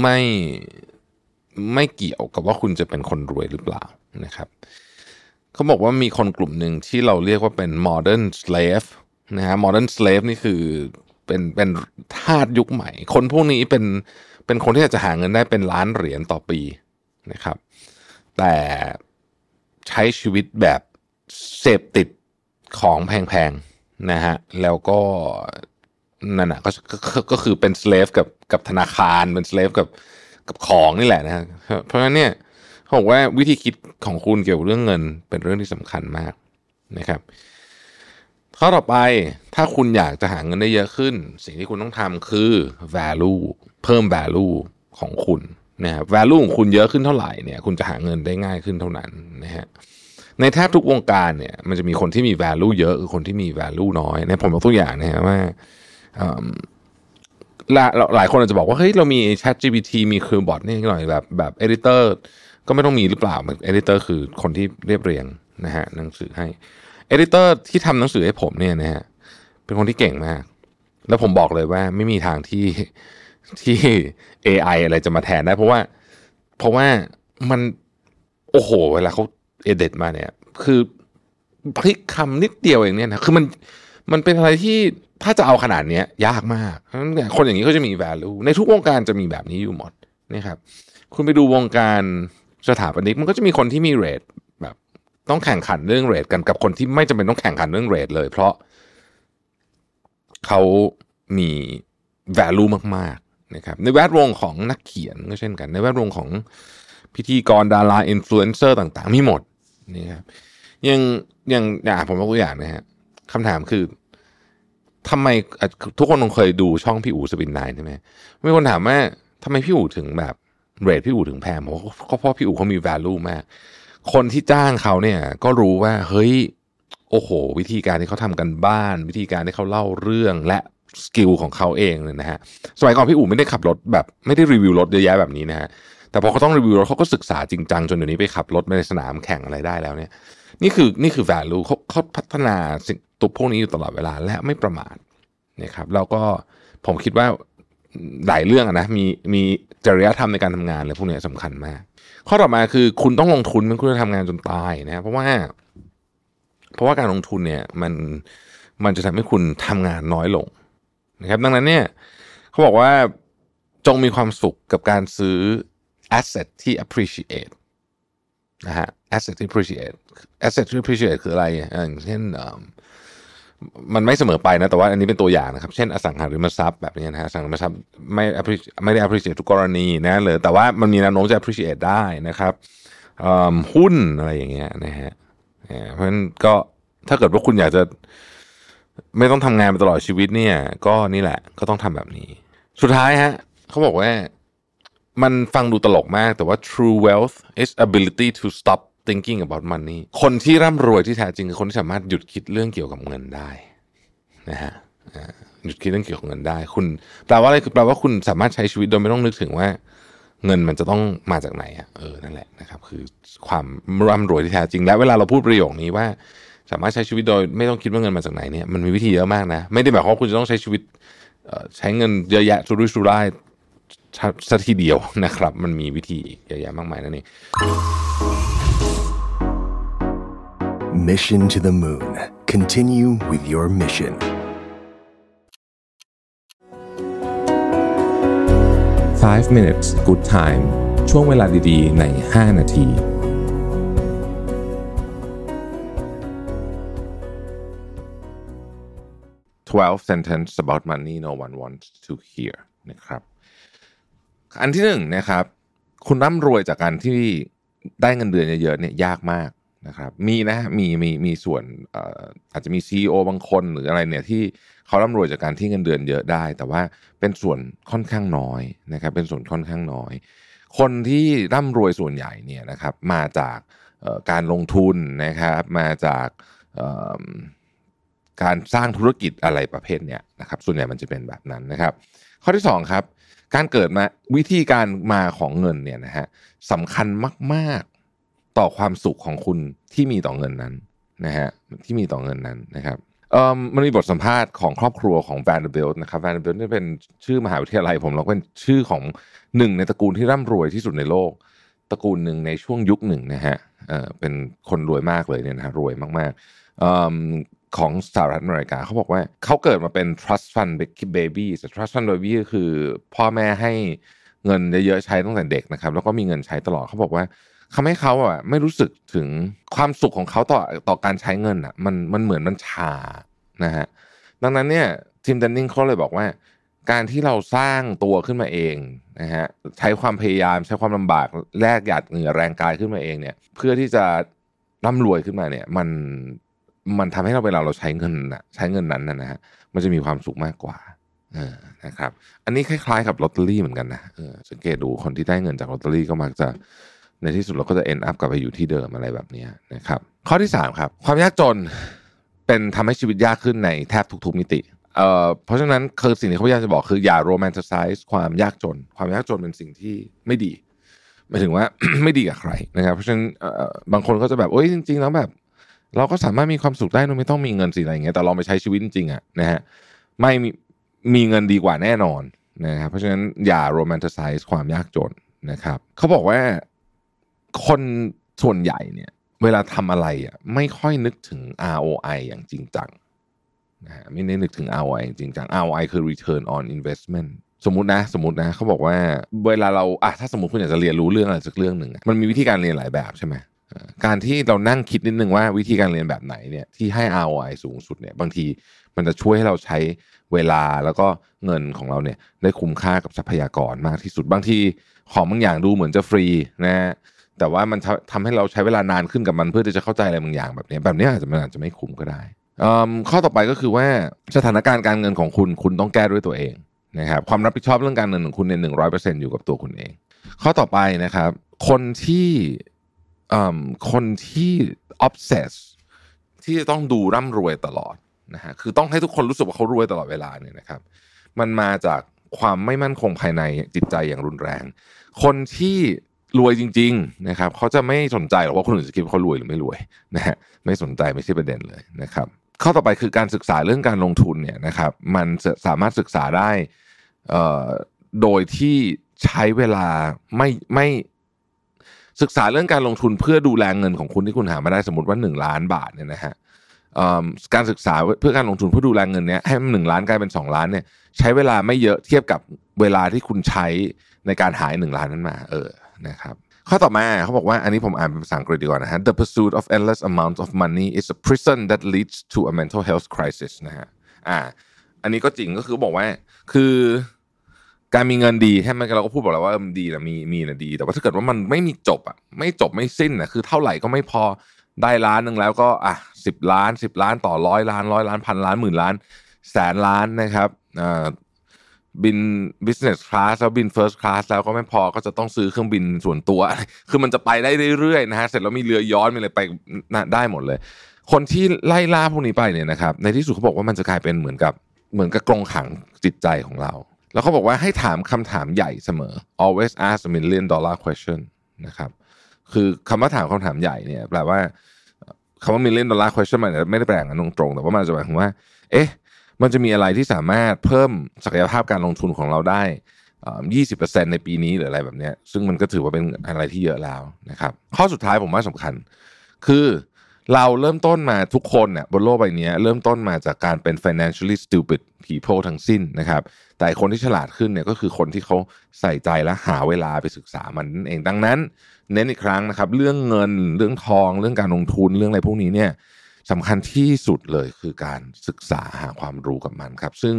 S1: ไม่ไม่เกี่ยวกับว่าคุณจะเป็นคนรวยหรือเปล่านะครับเขาบอกว่ามีคนกลุ่มหนึ่งที่เราเรียกว่าเป็น modern slave นะฮะ modern slave นี่คือเป็นเป็นทาสยุคใหม่ คนพวกนี้เป็นเป็นคนที่อาจะหาเงินได้เป็นล้านเหรียญต่อปีนะครับ แต่ใช้ชีวิตแบบเสพติดของแพงๆนะฮะแล้วก็นั่นนะก็ก็คือเป็น slave กับกับธนาคารเป็น slave กับกับของนี่แหละนะเพราะฉะนั้นเนี่ยบอกว่าวิธีคิดของคุณเกี่ยวกับเรื่องเงิน เป็นเรื่องที่สำคัญมากนะครับข้อต่อไปถ้าคุณอยากจะหาเงินได้เยอะขึ้น สิ่งที่คุณต้องทำคือ value เพิ่ม value ของคุณ นะครับ value ของคุณเยอะขึ้นเท่าไหร่เนี่ยคุณจะหาเงินได้ง่ายขึ้นเท่านั้นนะฮะในแทบทุกวงการเนี่ยมันจะมีคนที่มี value เยอะคือคนที่มี value น้อยในผมยกตัวอย่างนะฮะว่าหลายคนอาจจะบอกว่าเฮ้ยเรามี Chat GPT มีคือบอทนี่หน่อยแบบแบบ editor ก็ไม่ต้องมีหรือเปล่าเอดิเตอร์คือคนที่เรียบเรียงนะฮะหนังสือให้เอดิเตอร์ที่ทำหนังสือให้ผมเนี่ยนะฮะเป็นคนที่เก่งมาก แล้วผมบอกเลยว่าไม่มีทางที่ ที่ AI อะไรจะมาแทนได้ เพราะว่า เพราะว่ามันโอ้โห เวลาเขาเอเดตมาเนี่ย คือพลิกคำนิดเดียวเองเนี่ยนะคือมันมันเป็นอะไรที่ถ้าจะเอาขนาดเนี้ย ยากมากคนอย่างนี้ก็จะมี value ในทุกวงการจะมีแบบนี้อยู่หมดนะครับ คุณไปดูวงการสถาปนิกมันก็จะมีคนที่มีเรทแบบต้องแข่งขันเรื่องเรทกันกับคนที่ไม่จำเป็นต้องแข่งขันเรื่องเรทเลย เพราะเขามี value มาก นะครับในแวดวงของนักเขียนก็เช่นกัน ในแวดวงของพิธีกรดาราอินฟลูเอนเซอร์ต่างๆ มีหมดนี่ครับยังยังอย่างผมยกตัวอย่างนะฮะคำถามคือทำไมทุกคนคงเคยดูช่องพี่อู๋ Spin9 ใช่ไหมมีคนถามว่าทำไมพี่อู๋ถึงแบบเรทพี่อู๋ถึงแพงเพราะเพราะพี่อู๋เขามี value มาก คนที่จ้างเขาเนี่ยก็รู้ว่าเฮ้ยโอ้โห วิธีการที่เขาทำการบ้าน วิธีการที่เขาเล่าเรื่องและ skill ของเขาเองเนี่ยนะฮะสมัยก่อนพี่อู๋ไม่ได้ขับรถแบบไม่ได้รีวิวรถเยอะแยะแบบนี้นะฮะแต่พอเขาต้องรีวิวรถเขาก็ศึกษาจริงจังจนเดี๋ยวนี้ไปขับรถในสนามแข่งอะไรได้แล้วเนี่ย นี่คือนี่คือ value เขาเขาพัฒนาสิ่งตัวพวกนี้อยู่ตลอดเวลาและไม่ประมาทนะครับแล้วก็ผมคิดว่าหลายเรื่องอะนะมีมีจริยธรรมในการทำงานอะไรพวกนี้สำคัญมาก ข้อต่อมาคือคุณต้องลงทุนไม่คุณจะทำงานจนตายนะเพราะว่า เพราะว่าการลงทุนเนี่ยมันมันจะทำให้คุณทำงานน้อยลง นะครับดังนั้นเนี่ยเขาบอกว่าจงมีความสุขกับการซื้อ asset ที่ appreciate นะฮะ asset ที่ appreciate asset ที่ appreciate คืออะไรอย่างเช่นมันไม่เสมอไปนะ แต่ว่าอันนี้เป็นตัวอย่างนะครับ เช่นอสังหาริมทรัพย์แบบนี้นะฮะอสังหาริมทรัพย์ไม่ไม่ได้ appreciate ทุกกรณีนะเลยแต่ว่ามันมีแนวโน้มจะ appreciate ได้นะครับหุ้นอะไรอย่างเงี้ยนะฮะเพราะฉะนั้นก็ถ้าเกิดว่าคุณอยากจะ ไม่ต้องทำงานไปตลอดชีวิตเนี่ย ก็นี่แหละ ก็ต้องทำแบบนี้ สุดท้ายฮะเขาบอกว่ามันฟังดูตลกมากแต่ว่า true wealth is ability to stop thinking about money คนที่ร่ำรวยที่แท้จริงคือคนที่สามารถหยุดคิดเรื่องเกี่ยวกับเงินได้นะฮะหยุดคิดเรื่องเกี่ยวกับเงินได้ คุณแปลว่าอะไรคือแปลว่าคุณสามารถใช้ชีวิตโดยไม่ต้องนึกถึงว่า เงินมันจะต้องมาจากไหนอะเออนั่นแหละนะครับ คือความร่ำรวยที่แท้จริง และเวลาเราพูดประโยคนี้ว่า สามารถใช้ชีวิตโดยไม่ต้องคิดว่าเงินมาจากไหนเนี่ยมันมีวิธีเยอะมากนะ ไม่ได้หมายความว่าคุณจะต้องใช้ชีวิตใช้เงินเยอะแยะสุรุ่ยสุร่ายสัทีเดียวนะครับ มันมีวิธีเยอะแยะมากมายนั่นเอง
S2: Mission to the Moon. Continue with your mission.
S3: Five minutes good time ช่วงเวลาดีๆ ใน 5 นาที
S1: 12 sentence about money no one wants to hear นะครับ อันที่หนึ่งนะครับ คุณร่ำรวยจากการที่ได้เงินเดือนเยอะๆเนี่ยยากมากนะครับมีนะฮะมีมีมีส่วนอาจจะมี CEO บางคนหรืออะไรเนี่ยที่เขาร่ำรวยจากการที่เงินเดือนเยอะได้ แต่ว่าเป็นส่วนค่อนข้างน้อยนะครับเป็นส่วนค่อนข้างน้อย คนที่ร่ำรวยส่วนใหญ่เนี่ยนะครับมาจากการลงทุนนะครับมาจาก การสร้างธุรกิจอะไรประเภทเนี้ยนะครับส่วนใหญ่มันจะเป็นแบบนั้นนะครับ ข้อที่2ครับการเกิดมาวิธีการมาของเงินเนี่ยนะฮะสำคัญมากๆต่อความสุขของคุณที่มีต่อเงินนั้นนะฮะที่มีต่อเงินนั้นนะครับเออมันมีบทสัมภาษณ์ของครอบครัวของ Vanderbilt นะครับ Vanderbilt นี่เป็นชื่อมหาวิทยาลัยผมแล้วเป็นชื่อของหนึ่งในตระกูลที่ร่ำรวยที่สุดในโลก ตระกูลหนึ่งในช่วงยุคหนึ่งนะฮะเออเป็นคนรวยมากเลยเนี่ยนะฮะรวยมากๆ ของสหรัฐอเมริกาเขาบอกว่าเขาเกิดมาเป็น trust fund baby trust fund baby ก็คือพ่อแม่ให้เงินเยอะๆใช้ตั้งแต่เด็กนะครับ แล้วก็มีเงินใช้ตลอดเขาบอกว่าทำให้เขาอะไม่รู้สึกถึงความสุขของเขาต่อต่อการใช้เงินอะมันมันเหมือนมันชานะฮะดังนั้นเนี่ยทีมดันนิงเขาเลยบอกว่า การที่เราสร้างตัวขึ้นมาเองนะฮะใช้ความพยายามใช้ความลำบากแลกหยาดเหงื่อแรงกายขึ้นมาเองเนี่ย เพื่อที่จะร่ำรวยขึ้นมาเนี่ย มัน มันทำให้เราเวลาเราใช้เงินนะใช้เงินนั้นนะฮะมันจะมีความสุขมากกว่าเออนะครับ อันนี้คล้ายๆกับลอตเตอรี่เหมือนกันนะเออสังเกตดูคนที่ได้เงินจากลอตเตอรี่ก็มักจะในที่สุดเราก็จะ end up กลับไปอยู่ที่เดิมอะไรแบบนี้นะครับ ข้อที่ 3 ครับ ความยากจนเป็นทำให้ชีวิตยากขึ้นในแทบทุกๆมิติเอ่อเพราะฉะนั้นคือสิ่งที่เขาพยายามจะบอกคืออย่าโรแมนติไซส์ความยากจน ความยากจนเป็นสิ่งที่ไม่ดีหมายถึงว่า ไม่ดีกับใครนะครับ เพราะฉะนั้นบางคนก็จะแบบโอ้ยจริง ๆ แล้วแบบ เราก็สามารถมีความสุขได้โดยไม่ต้องมีเงินสิอะไรอย่างเงี้ยแต่ลองไปใช้ชีวิตจริงๆอะนะฮะไม่มีมีเงินดีกว่าแน่นอนนะครับเพราะฉะนั้นอย่าโรแมนติไซส์ความยากจนนะครับเขาบอกว่าคนส่วนใหญ่เนี่ย เวลาทำอะไรอะไม่ค่อยนึกถึง ROI อย่างจริงจังนะฮะไม่ได้นึกถึง ROI อย่างจริงจัง ROI คือ return on investment สมมตินะสมมตินะเขาบอกว่าเวลาเราอะถ้าสมมติคุณอยากจะเรียนรู้เรื่องอะไรสักเรื่องหนึ่งมันมีวิธีการเรียนหลายแบบใช่ไหม การที่เรานั่งคิดนิดนึงว่าวิธีการเรียนแบบไหนเนี่ยที่ให้ ROI สูงสุดเนี่ยบางทีมันจะช่วยให้เราใช้เวลาแล้วก็เงินของเราเนี่ยได้คุ้มค่ากับทรัพยากรมากที่สุดบางทีของบางอย่างดูเหมือนจะฟรีนะแต่ว่ามันทำให้เราใช้เวลานานขึ้นกับมันเพื่อที่จะเข้าใจอะไรบางอย่างแบบนี้แบบนี้อาจจะมันอาจจะไม่คุ้มก็ได้ข้อต่อไปก็คือว่าสถานการณ์การเงินของคุณคุณต้องแก้ด้วยตัวเองนะครับความรับผิดชอบเรื่องการเงินของคุณเนี่ยหนึ่งร้อยเปอร์เซ็นต์อยู่กับตัวคุณเอง ข้อต่อไปนะครับ คนที่ คนที่ obsess ที่จะต้องดูร่ำรวยตลอดนะฮะคือต้องให้ทุกคนรู้สึกว่าเขารวยตลอดเวลาเนี่ยนะครับ มันมาจากความไม่มั่นคงภายในจิตใจอย่างรุนแรง คนที่
S4: รวยจริง ๆนะครับเขาจะไม่สนใจหรอกว่าคนอื่นจะคิดว่าเขารวยหรือไม่รวยนะฮะไม่สนใจไม่ใช่ประเด็นเลยนะครับ ข้อต่อไปคือการศึกษาเรื่องการลงทุนเนี่ยนะครับ มันสามารถศึกษาได้โดยที่ใช้เวลาไม่ไม่ ศึกษาเรื่องการลงทุนเพื่อดูแลเงินของคุณที่คุณหามาได้สมมติว่า 1 ล้านบาทเนี่ยนะฮะการศึกษาเพื่อการลงทุนเพื่อดูแลเงินเนี้ยให้มันหนึ่งล้านกลายเป็น 2 ล้านเนี่ยใช้เวลาไม่เยอะเทียบกับเวลาที่คุณใช้ในการหายหนึ่งล้านนั้นมาเออนะครับข้อต่อมาเขาบอกว่าอันนี้ผมอ่านเป็นภาษาอังกฤษดีกว่านะฮะ The pursuit of endless amounts of money is a prison that leads to a mental health crisis นะฮะอ่าอันนี้ก็จริงก็คือบอกว่าคือ การมีเงินดีใช่ไหมเราก็พูดบอกแล้วว่ามันดีนะมีมีนะดี แต่ว่าถ้าเกิดว่ามันไม่มีจบอะไม่จบไม่สิ้นอะคือเท่าไหร่ก็ไม่พอได้ล้านหนึ่งแล้วก็อะสิบล้านสิบล้านต่อร้อยล้านร้อยล้านพันล้านหมื่นล้าน แสนล้านนะครับอ่าบิน business class แล้วบิน first class แล้วก็ไม่พอก็จะต้องซื้อเครื่องบินส่วนตัว คือมันจะไปได้เรื่อยๆนะฮะเสร็จแล้วมีเรือย้อนมีอะไรไปได้หมดเลย คนที่ไล่ล่าพวกนี้ไปเนี่ยนะครับในที่สุดเขาบอกว่ามันจะกลายเป็นเหมือนกับเหมือนกับกรงขังจิตใจของเรา แล้วเขาบอกว่าให้ถามคำถามใหญ่เสมอ always ask a million dollar question นะครับ คือคำว่าถามคำถามใหญ่เนี่ยแปลว่าคำว่า million dollar question มันไม่ได้แปลงกันตรงๆ แต่ว่ามันจะหมายถึงว่า เอ๊ะ มันจะมีอะไรที่สามารถเพิ่มศักยภาพการลงทุนของเราได้ยี่สิบเปอร์เซ็นในปีนี้หรืออะไรแบบนี้ซึ่งมันก็ถือว่าเป็นอะไรที่เยอะแล้วนะครับ ข้อสุดท้ายผมว่าสำคัญ คือ เราเริ่มต้นมาทุกคนเนี่ยบนโลกใบนี้เริ่มต้นมาจากการเป็น financially stupid people ทั้งสิ้นนะครับ แต่คนที่ฉลาดขึ้นเนี่ยก็คือคนที่เขาใส่ใจและหาเวลาไปศึกษามันนั่นเองดังนั้น เน้นอีกครั้งนะครับ เรื่องเงินเรื่องทอง เรื่องการลงทุนเรื่องอะไรพวกนี้เนี่ยสำคัญที่สุดเลยคือการศึกษาหาความรู้กับมันครับ ซึ่ง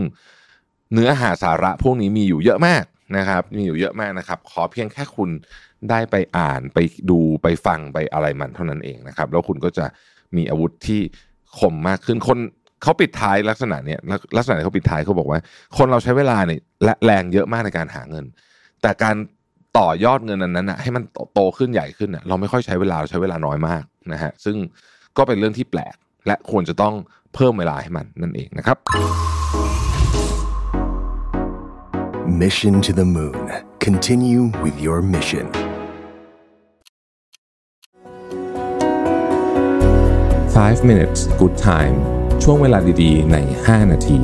S4: เนื้อหาสาระพวกนี้มีอยู่เยอะมากนะครับ มีอยู่เยอะมากนะครับ ขอเพียงแค่คุณ ได้ไปอ่านไปดูไปฟังไปอะไรมันเท่านั้นเองนะครับ แล้วคุณก็จะมีอาวุธที่คมมากขึ้นคนเขาปิดท้ายลักษณะเนี้ยลักษณะเขาปิดท้ายเขาบอกว่า คนเราใช้เวลาเนี่ยและแรงเยอะมากในการหาเงิน แต่การต่อยอดเงินนั้นนะให้มันโตขึ้นใหญ่ขึ้นนะเราไม่ค่อยใช้เวลาเราใช้เวลาน้อยมากนะฮะซึ่งก็เป็นเรื่องที่แปลก และควรจะต้องเพิ่มเวลาให้มันนั่นเองนะครับ
S2: Mission to the Moon. Continue with your mission.
S3: 5 minutes good time ช่วงเวลาดีๆ ใน 5 นาที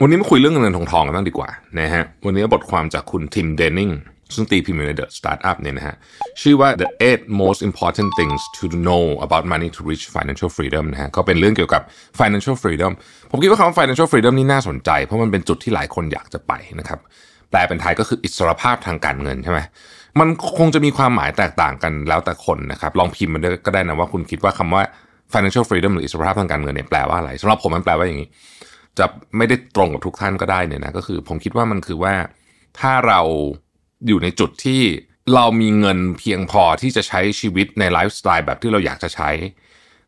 S1: วันนี้มาคุยเรื่องเงินทองทองกันบ้างดีกว่านะฮะ วันนี้บทความจากคุณทิมเดนนิงซึ่งตีพิมพ์ใน The Startup เนี่ยนะฮะ ชื่อว่า the eight most important things to know about money to reach financial freedom นะฮะก็เป็นเรื่องเกี่ยวกับ financial freedom ผมคิดว่าคำว่า financial freedom นี่น่าสนใจ เพราะมันเป็นจุดที่หลายคนอยากจะไปนะครับ แปลเป็นไทยก็คืออิสรภาพทางการเงินใช่ไหมมันคงจะมีความหมายแตกต่างกันแล้วแต่คนนะครับ ลองพิมพ์มาด้วยก็ได้นะว่าคุณคิดว่าคำว่า financial freedom หรืออิสรภาพทางการเงินเนี่ยแปลว่าอะไรสำหรับผมมันแปลว่าอย่างนี้ จะไม่ได้ตรงกับทุกท่านก็ได้เนี่ยนะก็คือ ผมคิดว่ามันคือว่าถ้าเราอยู่ในจุดที่เรามีเงินเพียงพอที่จะใช้ชีวิตในไลฟ์สไตล์แบบที่เราอยากจะใช้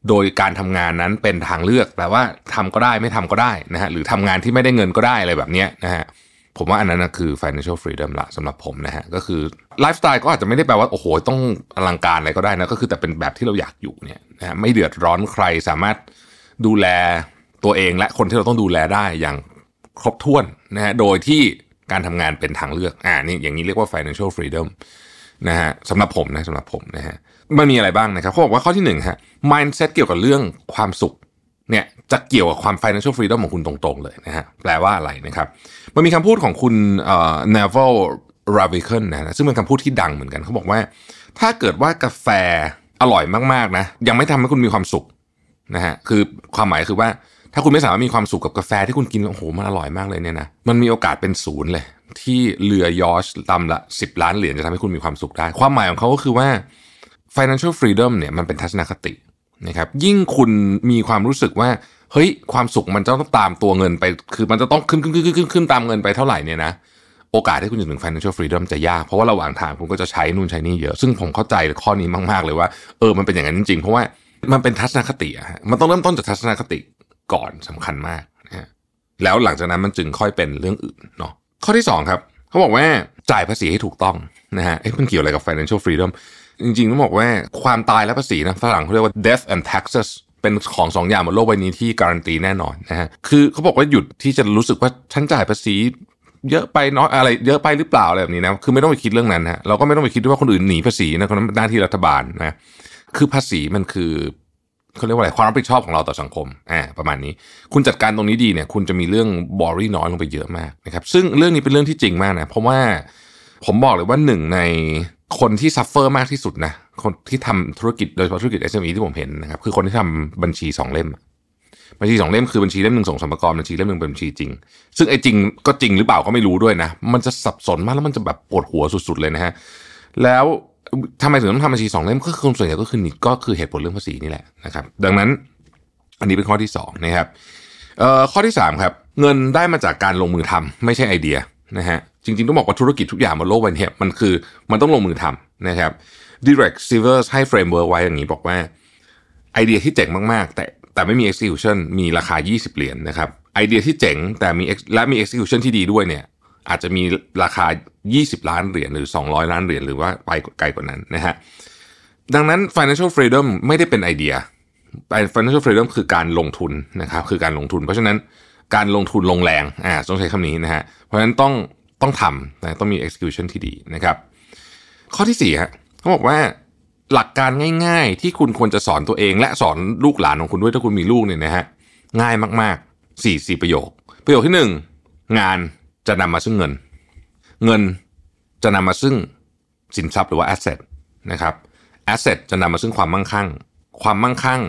S1: โดยการทำงานนั้นเป็นทางเลือกแปลว่าทำก็ได้ไม่ทำก็ได้นะฮะหรือทำงานที่ไม่ได้เงินก็ได้อะไรแบบเนี้ยนะฮะ ผมว่าอันนั้นนะคือ financial freedom ละสำหรับผมนะฮะก็คือไลฟ์สไตล์ก็อาจจะไม่ได้แปลว่าโอ้โหต้องอลังการอะไรก็ได้นะก็คือแต่เป็นแบบที่เราอยากอยู่เนี่ยนะฮะไม่เดือดร้อนใครสามารถดูแลตัวเองและคนที่เราต้องดูแลได้อย่างครบถ้วนนะฮะโดยที่การทำงานเป็นทางเลือกอ่านี่อย่างนี้เรียกว่า financial freedom นะฮะสำหรับผมนะสำหรับผมนะฮะมันมีอะไรบ้างนะครับเขาบอกว่าข้อที่หนึ่งฮะ mindset เกี่ยวกับเรื่องความสุข เนี่ยจะเกี่ยวกับความ financial freedom ของคุณตรงๆเลยนะฮะแปลว่าอะไรนะครับ มันมีคำพูดของคุณเอ่อ Naval Ravikant นะซึ่งเป็นคำพูดที่ดังเหมือนกันเขาบอกว่า ถ้าเกิดว่ากาแฟอร่อยมากๆนะยังไม่ทำให้คุณมีความสุขนะฮะคือความหมายคือว่าถ้าคุณไม่สามารถมีความสุขกับกาแฟที่คุณกินโอ้โหมันอร่อยมากเลยเนี่ยนะมันมีโอกาสเป็นศูนย์เลย ที่เรือยอชลำละ 10 ล้านเหรียญจะทำให้คุณมีความสุขได้ ความหมายของเขาก็คือว่า financial freedom เนี่ยมันเป็นทัศนคติ นะครับยิ่งคุณมีความรู้สึกว่าเฮ้ยความสุขมันจะต้องตามตัวเงินไป คือมันจะต้องขึ้นขึ้นขึ้นขึ้นขึ้นตามเงินไปเท่าไหร่เนี่ยนะโอกาสที่คุณจะถึง financial freedom จะยาก เพราะว่าระหว่างทางคุณก็จะใช้นู่นใช้นี่เยอะ ซึ่งผมเข้าใจข้อนี้มากๆเลยว่าเออมันเป็นอย่างนั้นจริงๆ เพราะว่ามันเป็นทัศนคติอะมันต้องเริ่มต้นจากทัศนคติก่อนสำคัญมากนะฮะแล้วหลังจากนั้นมันจึงค่อยเป็นเรื่องอื่นเนาะข้อที่สองครับ เขาบอกว่าจ่ายภาษีให้ถูกต้องนะฮะเอ๊ะมันเกี่ยวอะไรกับ financial freedom จริงๆต้องบอกว่าความตายและภาษีนะฝรั่งเขาเรียกว่า death and taxes เป็นของสองอย่างบนโลกใบนี้ที่การันตีแน่นอนนะฮะคือเขาบอกว่าหยุดที่จะรู้สึกว่าฉันจ่ายภาษีเยอะไปน้อยอะไรเยอะไปหรือเปล่าอะไรแบบนี้นะคือไม่ต้องไปคิดเรื่องนั้นฮะเราก็ไม่ต้องไปคิดด้วยว่าคนอื่นหนีภาษีนะคนนั้นเป็นหน้าที่รัฐบาลนะคือภาษีมันคือเขาเรียกว่าอะไรความรับผิดชอบของเราต่อสังคมอ่าประมาณนี้ คุณจัดการตรงนี้ดีเนี่ย คุณจะมีเรื่อง worry น้อยลงไปเยอะมากนะครับซึ่งเรื่องนี้เป็นเรื่องที่จริงมากนะเพราะว่าผมบอกเลยว่าหนึ่งใน คนที่ suffer มากที่สุดนะคนที่ทำธุรกิจโดยเฉพาะธุรกิจ SME ที่ผมเห็นนะครับคือคนที่ทำบัญชีสองเล่ม บัญชีสองเล่มคือบัญชีเล่มหนึ่งส่งสรรพากรบัญชีเล่มหนึ่งเป็นบัญชีจริง ซึ่งไอ้จริงก็จริงหรือเปล่าก็ไม่รู้ด้วยนะ มันจะสับสนมากแล้วมันจะแบบปวดหัวสุดๆเลยนะฮะแล้วทำไมถึงต้องทำบัญชีสองเล่มก็คือส่วนใหญ่ก็คือนี่ก็คือเหตุผลเรื่องภาษีนี่แหละนะครับ ดังนั้นอันนี้เป็นข้อที่สองนะครับเอ่อข้อที่สามครับ เงินได้มาจากการลงมือทำไม่ใช่ไอเดียนะฮะ จริงๆ ต้องบอกว่าธุรกิจทุกอย่างบนโลกใบนี้มันคือมันต้องลงมือทำนะครับ Derek Sivers ให้ framework ไว้อย่างนี้บอกว่า ไอเดียที่เจ๋งมากๆ แต่แต่ไม่มี execution มีราคา 20 เหรียญนะครับไอเดียที่เจ๋งแต่มีและมี execution ที่ดีด้วยเนี่ยอาจจะมีราคา 20 ล้านเหรียญหรือ 200 ล้านเหรียญหรือว่าไปไกลกว่านั้นนะฮะดังนั้น financial freedom ไม่ได้เป็นไอเดีย financial freedom คือการลงทุนนะครับคือการลงทุน เพราะฉะนั้นการลงทุนลงแรงอ่าต้องใช้คำนี้นะฮะเพราะฉะนั้นต้อง ต้องทำนะต้องมี execution ที่ดีนะครับ ข้อที่สี่ฮะเขาบอกว่าหลักการง่าย ๆ ที่คุณควรจะสอนตัวเอง และสอนลูกหลานของคุณด้วยถ้าคุณมีลูกเนี่ยนะฮะง่ายมากๆสี่สี่ประโยค ประโยคที่หนึ่งงานจะนำมาซึ่งเงิน เงินจะนำมาซึ่งสินทรัพย์หรือว่า asset นะครับ asset จะนำมาซึ่งความมั่งคั่ง ความมั่งคั่ง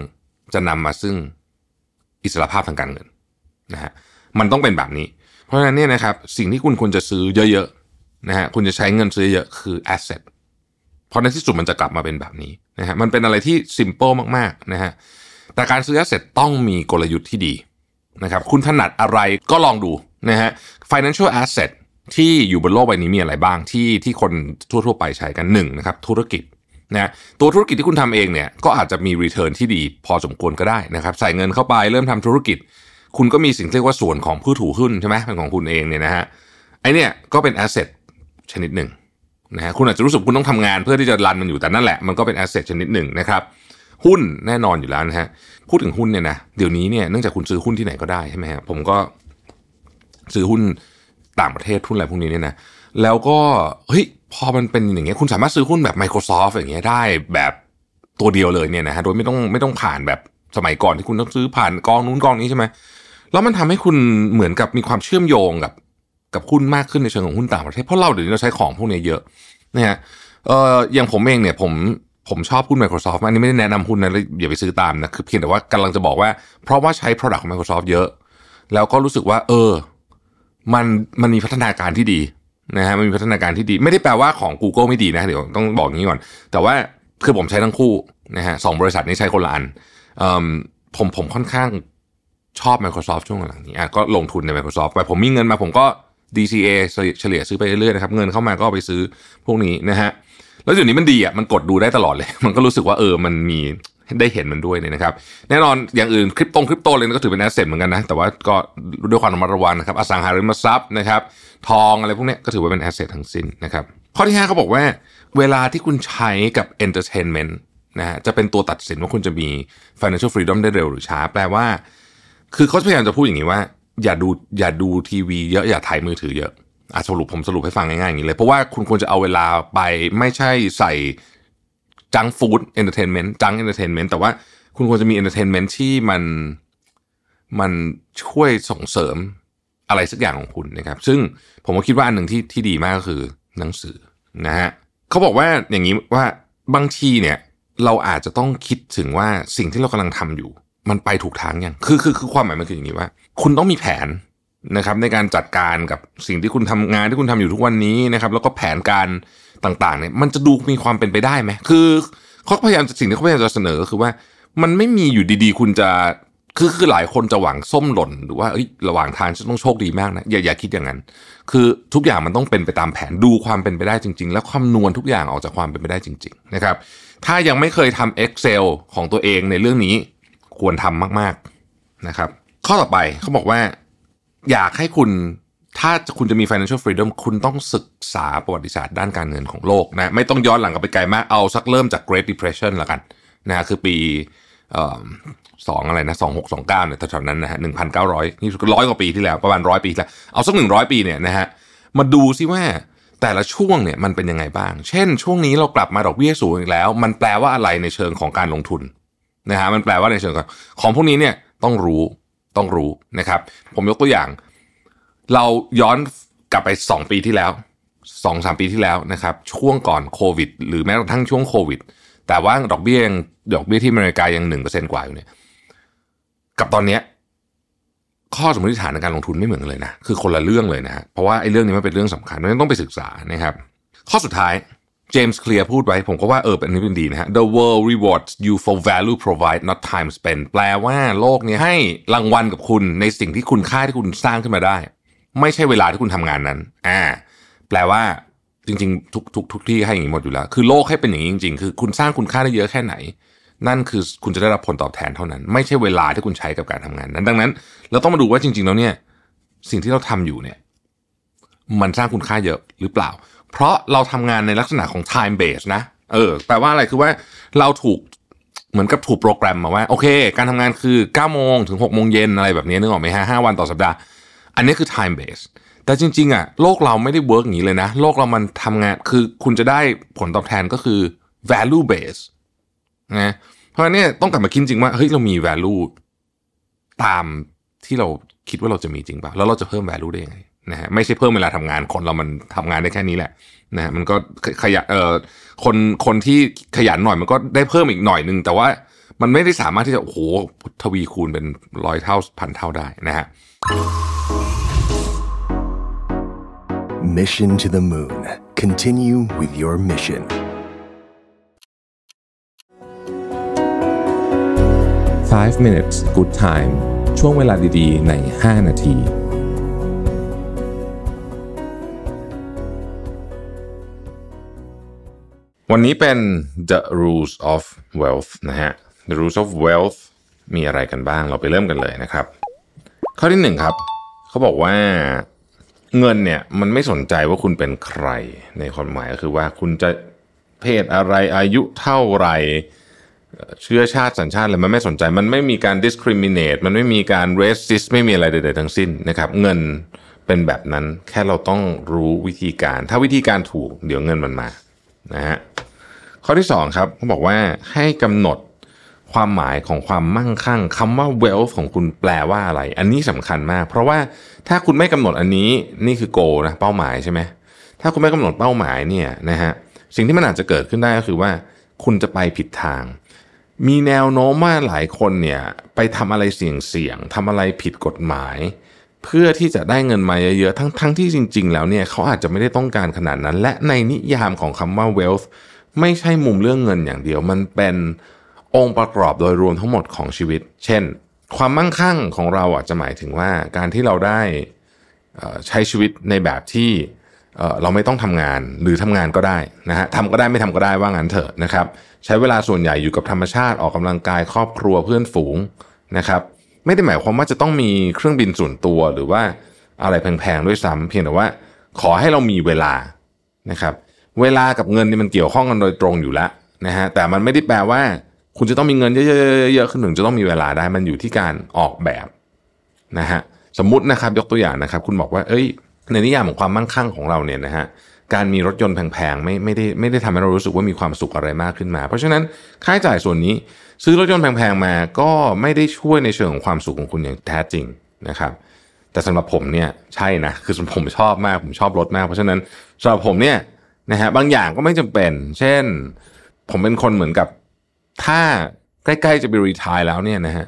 S1: จะนำมาซึ่งอิสรภาพทางการเงินนะฮะมันต้องเป็นแบบนี้ เพราะฉะนั้นเนี่ยนะครับสิ่งที่คุณควรจะซื้อเยอะๆนะฮะคุณจะใช้เงินซื้อเยอะคือ asset เพราะในที่สุดมันจะกลับมาเป็นแบบนี้นะฮะมันเป็นอะไรที่ simple มากๆนะฮะแต่การซื้อ asset ต้องมีกลยุทธ์ที่ดีนะครับคุณถนัดอะไรก็ลองดูนะฮะ financial asset ที่อยู่บนโลกใบนี้มีอะไรบ้างที่ที่คนทั่วๆ ไปใช้กันหนึ่งนะครับธุรกิจนะตัวธุรกิจที่คุณทำเองเนี่ยก็อาจจะมี return ที่ดีพอสมควรก็ได้นะครับ ใส่เงินเข้าไปเริ่มทำธุรกิจ คุณก็มีสิ่งเรียกว่าส่วนของผู้ถือหุ้นใช่ไหมเป็นของคุณเองเนี่ยนะฮะไอเนี่ยก็เป็น asset ชนิดหนึ่งนะฮะคุณอาจจะรู้สึกคุณต้องทำงานเพื่อที่จะรันมันอยู่แต่นั่นแหละมันก็เป็น asset ชนิดหนึ่งนะครับหุ้นแน่นอนอยู่แล้วนะฮะพูดถึงหุ้นเนี่ยนะเดี๋ยวนี้เนี่ยเนื่องจากคุณซื้อหุ้นที่ไหนก็ได้ใช่ไหมฮะผมก็ซื้อหุ้นต่างประเทศหุ้นอะไรพวกนี้เนี่ยนะแล้วก็เฮ้ยพอมันเป็นอย่างเงี้ยคุณสามารถซื้อหุ้นแบบ Microsoft อย่างเงี้ยได้แบบตัวเดียวเลยเนี่ยนะฮะโดยไม่ต้องไม่ต้องผ่านแบบสมัยก่อนที่คุณต้องซื้อผ่านกองนู้นกองนี้ใช่ไหม แล้วมันทำให้คุณเหมือนกับมีความเชื่อมโยงกับกับหุ้นมากขึ้นในเชิงของหุ้นต่างประเทศเพราะเราเดี๋ยวนี้เราใช้ของพวกนี้เยอะนะฮะเอ่ออย่างผมเองเนี่ยผมผมชอบหุ้น Microsoft อันนี้ไม่ได้แนะนำหุ้นนะอย่าไปซื้อตามนะ คือเพียงแต่ว่ากำลังจะบอกว่า เพราะว่าใช้ Product ของ Microsoft เยอะ แล้วก็รู้สึกว่า เออ มันมันมีพัฒนาการที่ดีนะฮะมันมีพัฒนาการที่ดี ไม่ได้แปลว่าของ Google ไม่ดีนะ เดี๋ยวต้องบอกอย่างนี้ก่อน แต่ว่าคือผมใช้ทั้งคู่นะฮะสองบริษัทนี้ใช้คนละอันเอ่อผมผมค่อนข้าง ชอบ Microsoft ช่วงหลังนี้อะก็ลงทุนใน Microsoft ไปผมมีเงินมาผมก็ DCA เฉลี่ยซื้อไปเรื่อยๆนะครับเงินเข้ามาก็ไปซื้อพวกนี้นะฮะแล้วเดี๋ยวนี้มันดีอะมันกดดูได้ตลอดเลย มันก็รู้สึกว่าเออมันมีได้เห็นมันด้วยเนี่ยนะครับแน่นอนอย่างอื่นคริปตงคริปโตเลยก็ถือเป็น asset เหมือนกันนะ แต่ว่าก็ด้วยความระมัดระวังนะครับอสังหาริมทรัพย์นะครับทองอะไรพวกนี้ก็ถือว่าเป็น asset ทั้งสิ้นนะครับข้อที่5เขาบอกว่า เวลาที่คุณใช้กับ entertainment นะฮะจะเป็นตัวตัดสินว่าคุณจะมี financial freedom ได้เร็วหรือช้า แปลว่า คือเขาพยายามจะพูดอย่างนี้ว่า อย่าดูอย่าดูทีวีเยอะอย่าถ่ายมือถือเยอะอะสรุปผมสรุปให้ฟังง่ายๆอย่างนี้เลย เพราะว่าคุณควรจะเอาเวลาไปไม่ใช่ใส่ junk food entertainment junk entertainment แต่ว่าคุณควรจะมี entertainment ที่มันมันช่วยส่งเสริมอะไรสักอย่างของคุณนะครับ ซึ่งผมก็คิดว่าอันหนึ่งที่ที่ดีมากก็คือหนังสือนะฮะเขาบอกว่าอย่างนี้ว่าบางทีเนี่ย เราอาจจะต้องคิดถึงว่าสิ่งที่เรากำลังทำอยู่ มันไปถูกทางยังคือคือคือความหมายมันคืออย่างนี้ว่า คุณต้องมีแผนนะครับ ในการจัดการกับสิ่งที่คุณทำงานที่คุณทำอยู่ทุกวันนี้นะครับ แล้วก็แผนการต่างๆเนี่ยมันจะดูมีความเป็นไปได้ไหมคือเขาพยายามจะสิ่งที่เขาพยายามจะเสนอคือว่า มันไม่มีอยู่ดีๆ คุณจะคือคือหลายคนจะหวังส้มหล่นหรือว่าระหว่างทางจะต้องโชคดีมากนะอย่าอย่าคิดอย่างนั้น คือทุกอย่างมันต้องเป็นไปตามแผนดูความเป็นไปได้จริง ๆ แล้วคำนวณทุกอย่างออกจากความเป็นไปได้จริง ๆ นะครับ ถ้ายังไม่เคยทำ Excel ของตัวเองในเรื่องนี้ ควรทำมาก ๆนะครับ ข้อต่อไปเขาบอกว่า อยากให้คุณถ้าคุณจะมี financial freedom คุณต้องศึกษาประวัติศาสตร์ด้านการเงินของโลกนะไม่ต้องย้อนหลังกลับไปไกลมากเอาสักเริ่มจาก Great Depression ละกันนะฮะคือปีสองอะไรนะสองหกสองเก้าเนี่ยแถวๆนั้นนะฮะหนึ่งพันเก้าร้อยนี่ร้อยกว่าปีที่แล้วประมาณร้อยปีแล้ว เอาสักหนึ่งร้อยปีเนี่ยนะฮะมาดูซิว่าแต่ละช่วงเนี่ยมันเป็นยังไงบ้าง เช่น ช่วงนี้เรากลับมาดอกเบี้ยสูงอีกแล้ว มันแปลว่าอะไรในเชิงของการลงทุน นะฮะมันแปลว่าในเชิงของของพวกนี้เนี่ยต้องรู้ต้องรู้นะครับ ผมยกตัวอย่าง เราย้อนกลับไป 2 ปีที่แล้ว2อสปีที่แล้วนะครับ ช่วงก่อนโควิด หรือแม้กระทั่งช่วงโควิด แต่ว่าดอกเบี้ยยังดอกเบี้ยที่อเมริกายังหนึ่งเปอร์เซ็นกว่าอยู่เนี่ยกับตอนเนี้ยข้อสมมติฐานในการลงทุนไม่เหมือนกันเลยนะ คือคนละเรื่องเลยนะ เพราะว่าไอ้เรื่องนี้มันเป็นเรื่องสำคัญมันต้องไปศึกษานะครับ ข้อสุดท้าย จมส์เคลียร์พูดไว้ ผมก็ว่าเออเป็นนี้เป็นดีนะฮะ the world rewards you for value provide not time spent แปลว่าโลกนี้ให้รางวัลกับคุณในสิ่งที่คุณค่าที่คุณสร้างขึ้นมาได้ ไม่ใช่เวลาที่คุณทำงานนั้น อ่า แปลว่าจริง ๆ ทุกทุกทุกที่ให้อย่างนี้หมดอยู่แล้ว คือโลกให้เป็นอย่างนี้จริง ๆ คือคุณสร้างคุณค่าได้เยอะแค่ไหน นั่นคือคุณจะได้รับผลตอบแทนเท่านั้น ไม่ใช่เวลาที่คุณใช้กับการทำงานนั้น ดังนั้น เราต้องมาดูว่าจริง ๆ แล้วเนี่ย สิ่งที่เราทำอยู่เนี่ย มันสร้างคุณค่าเยอะหรือเปล่า เพราะเราทำงานในลักษณะของ time base นะ เออ แปลว่าอะไรคือว่าเราถูกเหมือนกับถูกโปรแกรมมาว่า โอเค การทำงานคือ9โมงถึง6โมงเย็นอะไรแบบนี้นึกออกไหมฮะห้าวันต่อสัปดาห์ อันนี้คือ time base แต่จริง ๆอะโลกเราไม่ได้เวิร์กอย่างนี้เลยนะ โลกเรามันทำงานคือคุณจะได้ผลตอบแทนก็คือ value base นะเพราะนั้นเนี่ยต้องกลับมาคิดจริงว่าเฮ้ยเรามี value ตามที่เราคิดว่าเราจะมีจริงป่ะแล้วเราจะเพิ่ม value ได้ยังไง นะฮะไม่ใช่เพิ่มเวลาทำงานคนเรามันทำงานได้แค่นี้แหละนะฮะมันก็ขยันเอ่อคนคนที่ขยันหน่อยมันก็ได้เพิ่มอีกหน่อยนึงแต่ว่ามันไม่ได้สามารถที่จะโอ้โหทวีคูณเป็นร้อยเท่าพันเท่าได้นะฮะ
S2: Mission to the Moon. Continue with your mission.
S3: 5 minutes good time ช่วงเวลาดีๆ ใน 5 นาที
S1: วันนี้เป็น the rules of wealth นะฮะ the rules of wealth มีอะไรกันบ้างเราไปเริ่มกันเลยนะครับ ข้อที่หนึ่งครับ เขาบอกว่าเงินเนี่ยมันไม่สนใจว่าคุณเป็นใครในความหมายก็คือว่าคุณจะเพศอะไรอายุเท่าไหร่เชื้อชาติสัญชาติอะไรมันไม่สนใจ มันไม่มีการ discriminate มันไม่มีการ racist ไม่มีอะไรใดๆทั้งสิ้นนะครับ เงินเป็นแบบนั้นแค่เราต้องรู้วิธีการ ถ้าวิธีการถูกเดี๋ยวเงินมันมา นะฮะข้อที่สองครับเขาบอกว่าให้กำหนดความหมายของความมั่งคั่งคำว่า wealth ของคุณแปลว่าอะไร อันนี้สำคัญมาก เพราะว่าถ้าคุณไม่กำหนดอันนี้นี่คือ goal นะเป้าหมายใช่ไหมถ้าคุณไม่กำหนดเป้าหมายเนี่ยนะฮะสิ่งที่มันอาจจะเกิดขึ้นได้ก็คือว่าคุณจะไปผิดทาง มีแนวโน้มว่าหลายคนเนี่ยไปทำอะไรเสี่ยงๆทำอะไรผิดกฎหมาย เพื่อที่จะได้เงินมาเยอะๆทั้งทั้งที่จริง ๆ แล้วเนี่ยเขาอาจจะไม่ได้ต้องการขนาดนั้น และในนิยามของคำว่า wealth ไม่ใช่มุมเรื่องเงินอย่างเดียว มันเป็นองค์ประกอบโดยรวมทั้งหมดของชีวิต เช่น ความมั่งคั่งของเราอาจจะหมายถึงว่าการที่เราได้ใช้ชีวิตในแบบที่เอ่อเราไม่ต้องทำงานหรือทำงานก็ได้นะฮะทำก็ได้ไม่ทำก็ได้ว่างั้นเถอะนะครับ ใช้เวลาส่วนใหญ่อยู่กับธรรมชาติออกกำลังกายครอบครัวเพื่อนฝูงนะครับ ไม่ได้หมายความว่าจะต้องมีเครื่องบินส่วนตัวหรือว่าอะไรแพงๆด้วยซ้ำเพียงแต่ว่าขอให้เรามีเวลานะครับเวลากับเงินนี่มันเกี่ยวข้องกันโดยตรงอยู่แล้วนะฮะแต่มันไม่ได้แปลว่าคุณจะต้องมีเงินเยอะๆๆๆขึ้นถึงจะต้องมีเวลาได้มันอยู่ที่การออกแบบนะฮะสมมตินะครับยกตัวอย่างนะครับ คุณบอกว่าเอ้ย ในนิยามของความมั่งคั่งของเราเนี่ยนะฮะการมีรถยนต์แพงๆไม่ไม่ได้ไม่ได้ทำให้เรารู้สึกว่ามีความสุขอะไรมากขึ้นมา เพราะฉะนั้นค่าใช้จ่ายส่วนนี้ ซื้อรถยนต์แพงๆมาก็ไม่ได้ช่วยในเชิงของความสุขของคุณอย่างแท้จริงนะครับแต่สำหรับผมเนี่ยใช่นะคือผมชอบมากผมชอบรถมาก เพราะฉะนั้นสำหรับผมเนี่ยนะฮะบางอย่างก็ไม่จำเป็น เช่น ผมเป็นคนเหมือนกับถ้าใกล้ๆจะไปรีทายแล้วเนี่ยนะฮะ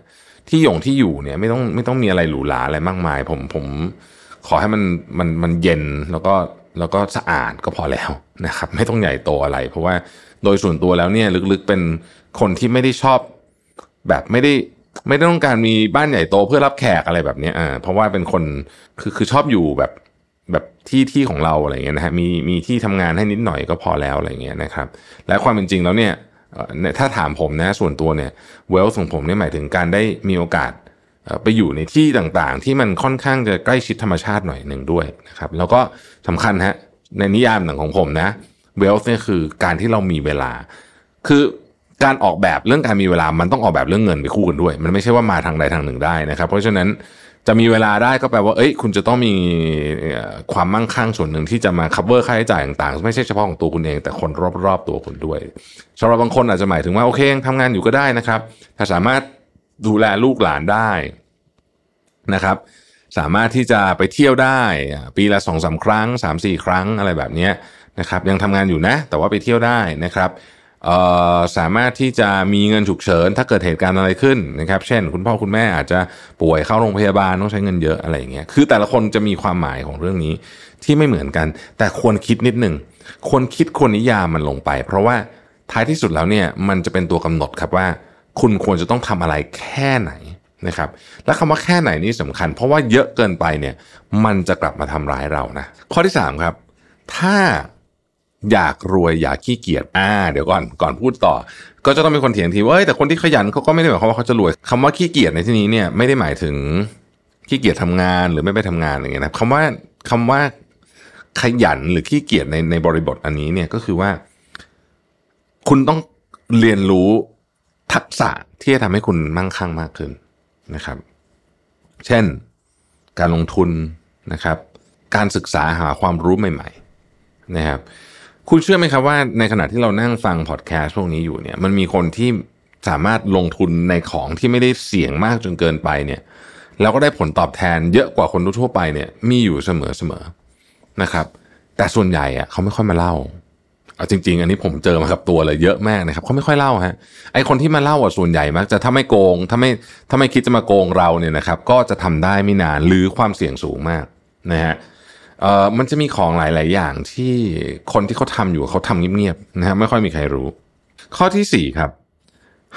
S1: ที่หยงที่อยู่เนี่ยไม่ต้องไม่ต้องมีอะไรหรูหราอะไรมากมาย ผมผมขอให้มันมันมันเย็นแล้วก็แล้วก็สะอาดก็พอแล้วนะครับ ไม่ต้องใหญ่โตอะไร เพราะว่าโดยส่วนตัวแล้วเนี่ยลึกๆเป็น คนที่ไม่ได้ชอบ แบบไม่ได้ไม่ได้ต้องการมีบ้านใหญ่โตเพื่อรับแขกอะไรแบบนี้อ่าเพราะว่าเป็นคนคือคือชอบอยู่แบบแบบที่ที่ของเราอะไรเงี้ยนะฮะมีมีที่ทำงานให้นิดหน่อยก็พอแล้วอะไรเงี้ยนะครับ และความเป็นจริงแล้วเนี่ยถ้าถามผมนะส่วนตัวเนี่ยเวลของผมเนี่ยหมายถึงการได้มีโอกาสไปอยู่ในที่ต่างๆ ที่มันค่อนข้างจะใกล้ชิดธรรมชาติหน่อยหนึ่งด้วยนะครับ แล้วก็สำคัญฮะในนิยามหนังของผมนะเวลเนี่ยคือการที่เรามีเวลา คือ การออกแบบเรื่องการมีเวลามันต้องออกแบบเรื่องเงินไปคู่กันด้วย มันไม่ใช่ว่ามาทางใดทางหนึ่งได้นะครับ เพราะฉะนั้นจะมีเวลาได้ก็แปลว่า เอ้ย คุณจะต้องมีความมั่งคั่งส่วนหนึ่งที่จะมา cover ค่าใช้จ่ายต่างๆ ไม่ใช่เฉพาะของตัวคุณเอง แต่คนรอบๆตัวคุณด้วยสำหรับบางคนอาจจะหมายถึงว่าโอเคทำงานอยู่ก็ได้นะครับ ถ้าสามารถดูแลลูกหลานได้นะครับ สามารถที่จะไปเที่ยวได้ปีละสองสาครั้งสามสี่ครั้งอะไรแบบนี้นะครับ ยังทำงานอยู่นะ แต่ว่าไปเที่ยวได้นะครับ สามารถที่จะมีเงินฉุกเฉิน ถ้าเกิดเหตุการณ์อะไรขึ้นนะครับ เช่น คุณพ่อคุณแม่อาจจะป่วยเข้าโรงพยาบาลต้องใช้เงินเยอะอะไรอย่างเงี้ยคือแต่ละคนจะมีความหมายของเรื่องนี้ที่ไม่เหมือนกัน แต่ควรคิดนิดหนึ่งควรคิดควรนิยามมันลงไป เพราะว่าท้ายที่สุดแล้วเนี่ยมันจะเป็นตัวกำหนดครับว่า คุณควรจะต้องทำอะไรแค่ไหนนะครับและคำว่าแค่ไหนนี่สำคัญ เพราะว่าเยอะเกินไปเนี่ยมันจะกลับมาทำร้ายเรานะข้อที่3ครับถ้า อยากรวยอยากขี้เกียจอ่า เดี๋ยวก่อนก่อนพูดต่อ ก็จะต้องมีคนเถียงทีว่าแต่คนที่ขยันเขาก็ไม่ได้หมายความว่าเขาจะรวยคำว่าขี้เกียจในที่นี้เนี่ยไม่ได้หมายถึงขี้เกียจทำงานหรือไม่ไปทำงานอะไรเงี้ยนะคำว่าคำว่าขยันหรือขี้เกียจในในบริบทอันนี้เนี่ยก็คือว่า คุณต้องเรียนรู้ทักษะที่จะทำให้คุณมั่งคั่งมากขึ้นนะครับ เช่น การลงทุนนะครับ การศึกษาหาความรู้ใหม่ ๆ นะครับ คุณเชื่อไหมครับว่าในขณะที่เรานั่งฟังพอดแคสต์พวกนี้อยู่เนี่ย มันมีคนที่สามารถลงทุนในของที่ไม่ได้เสี่ยงมากจนเกินไปเนี่ย แล้วก็ได้ผลตอบแทนเยอะกว่าคนทั่วไปเนี่ย มีอยู่เสมอๆนะครับ แต่ส่วนใหญ่อะเขาไม่ค่อยมาเล่าเอาจริง ๆ อันนี้ผมเจอมากับตัวเลยเยอะมากนะครับเขาไม่ค่อยเล่าฮะไอคนที่มาเล่าอะส่วนใหญ่มักจะถ้าไม่โกงถ้าไม่ถ้าไม่คิดจะมาโกงเราเนี่ยนะครับ ก็จะทำได้ไม่นานหรือความเสี่ยงสูงมากนะฮะ เอ่อมันจะมีของหลาย ๆ อย่างที่คนที่เขาทำอยู่เขาทำเงียบๆนะฮะไม่ค่อยมีใครรู้ ข้อที่สี่ครับ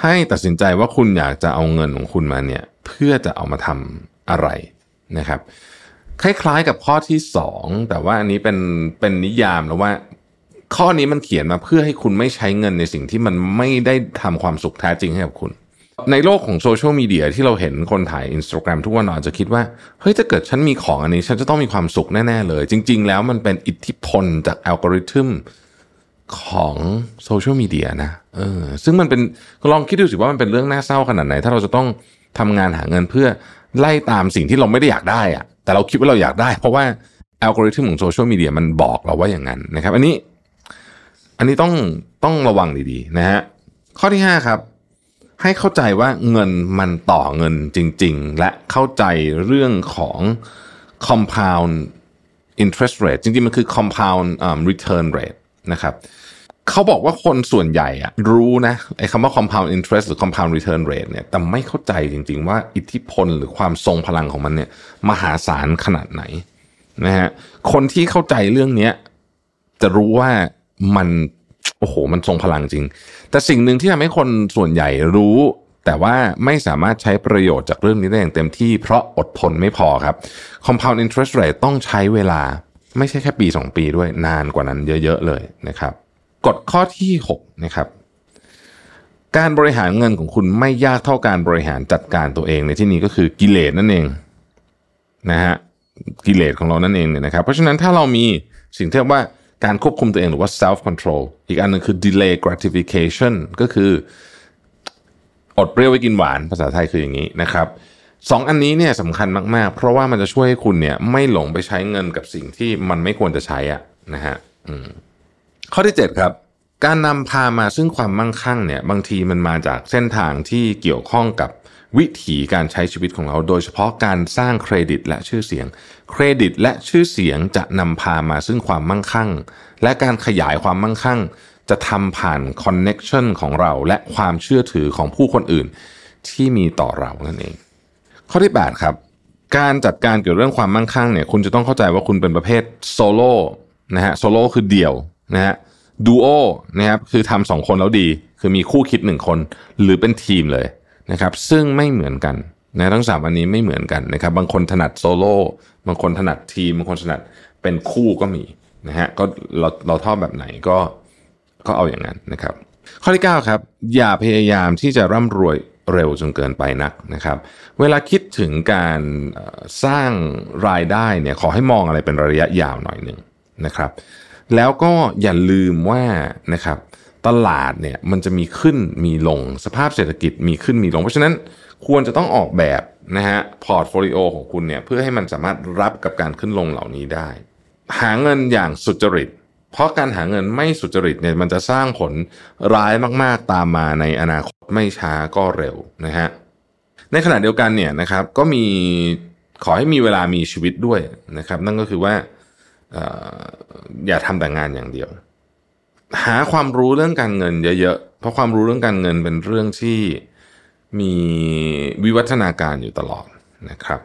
S1: ให้ตัดสินใจว่าคุณอยากจะเอาเงินของคุณมาเนี่ย เพื่อจะเอามาทำอะไรนะครับ คล้ายๆกับข้อที่สองแต่ว่าอันนี้เป็นเป็นนิยามแล้วว่า ข้อนี้มันเขียนมาเพื่อให้คุณไม่ใช้เงินในสิ่งที่มันไม่ได้ทำความสุขแท้จริงให้กับคุณ ในโลกของโซเชียลมีเดียที่เราเห็นคนถ่าย Instagram ทุกวันอาจจะคิดว่า เฮ้ย ถ้าเกิดฉันมีของอันนี้ ฉันจะต้องมีความสุขแน่ ๆ เลย จริง ๆ แล้วมันเป็นอิทธิพลจากอัลกอริทึมของโซเชียลมีเดียนะเออซึ่งมันเป็นลองคิดดูสิว่ามันเป็นเรื่องน่าเศร้าขนาดไหน ถ้าเราจะต้องทำงานหาเงินเพื่อไล่ตามสิ่งที่เราไม่ได้อยากได้อะแต่เราคิดว่าเราอยากได้ เพราะว่าอัลกอริทึมของโซเชียลมีเดียมันบอกเราว่าอย่างนั้นนะครับ อันนี้ อันนี้ต้องต้องระวังดีๆนะฮะข้อที่ 5 ครับ ให้เข้าใจว่าเงินมันต่อเงินจริง ๆ และเข้าใจเรื่องของ compound interest rate จริง ๆ มันคือ compound return rate นะครับเขาบอกว่าคนส่วนใหญ่อะรู้นะไอ้คำว่า compound interest หรือ compound return rate เนี่ยแต่ไม่เข้าใจจริง ๆ ว่าอิทธิพลหรือความทรงพลังของมันเนี่ยมหาศาลขนาดไหนนะฮะคนที่เข้าใจเรื่องนี้จะรู้ว่ามัน โอ้โห มันทรงพลังจริง แต่สิ่งหนึ่งที่ทำให้คนส่วนใหญ่รู้ แต่ว่าไม่สามารถใช้ประโยชน์จากเรื่องนี้ได้อย่างเต็มที่ เพราะอดทนไม่พอครับ compound interest rate ต้องใช้เวลา ไม่ใช่แค่ปี 2 ปีด้วยนานกว่านั้นเยอะๆเลยนะครับกฎข้อที่ 6 นะครับการบริหารเงินของคุณไม่ยากเท่าการบริหารจัดการตัวเองในที่นี้ก็คือกิเลสนั่นเองนะฮะกิเลสของเรานั่นเองเนี่ยนะครับ เพราะฉะนั้นถ้าเรามีสิ่งที่เรียกว่า การควบคุมตัวเองหรือว่า self control อีกอันหนึ่งคือ delay gratification ก็คืออดเปรี้ยวไว้กินหวานภาษาไทยคืออย่างนี้นะครับสองอันนี้เนี่ยสำคัญมากๆ เพราะว่ามันจะช่วยให้คุณเนี่ยไม่หลงไปใช้เงินกับสิ่งที่มันไม่ควรจะใช้อะนะฮะข้อที่ 7 ครับ การนำพามาซึ่งความมั่งคั่งเนี่ยบางทีมันมาจากเส้นทางที่เกี่ยวข้องกับ วิถีการใช้ชีวิตของเรา โดยเฉพาะการสร้างเครดิตและชื่อเสียง เครดิตและชื่อเสียงจะนำพามาซึ่งความมั่งคั่ง และการขยายความมั่งคั่ง จะทำผ่าน connection ของเราและความเชื่อถือของผู้คนอื่น ที่มีต่อเรานั่นเอง ข้อที่ 8 ครับ การจัดการเกี่ยวเรื่องความมั่งคั่งเนี่ยคุณจะต้องเข้าใจว่าคุณเป็นประเภทโซโล่นะฮะโซโล่คือเดี่ยวนะฮะดูโอนะครับคือทำสองคนแล้วดี คือมีคู่คิดหนึ่งคน หรือเป็นทีมเลย นะครับซึ่งไม่เหมือนกันนะทั้งสามอันนี้ไม่เหมือนกันนะครับบางคนถนัดโซโล่บางคนถนัดทีมบางคนถนัดเป็นคู่ก็มีนะฮะก็เราเราชอบแบบไหนก็ก็เอาอย่างนั้นนะครับ ข้อที่9ครับอย่าพยายามที่จะร่ำรวยเร็วจนเกินไปนักนะครับ เวลาคิดถึงการสร้างรายได้เนี่ยขอให้มองอะไรเป็นระยะยาวหน่อยหนึ่งนะครับ แล้วก็อย่าลืมว่านะครับ ตลาดเนี่ยมันจะมีขึ้นมีลงสภาพเศรษฐกิจมีขึ้นมีลง เพราะฉะนั้นควรจะต้องออกแบบนะฮะ portfolio ของคุณเนี่ยเพื่อให้มันสามารถรับกับการขึ้นลงเหล่านี้ได้ หาเงินอย่างสุจริต เพราะการหาเงินไม่สุจริตเนี่ยมันจะสร้างผลร้ายมากๆตามมาในอนาคตไม่ช้าก็เร็วนะฮะในขณะเดียวกันเนี่ยนะครับก็มีขอให้มีเวลามีชีวิตด้วยนะครับ นั่นก็คือว่าอออย่าทำแต่งานอย่างเดียว หาความรู้เรื่องการเงินเยอะๆ เพราะความรู้เรื่องการเงินเป็นเรื่องที่มีวิวัฒนาการอยู่ตลอดนะครับ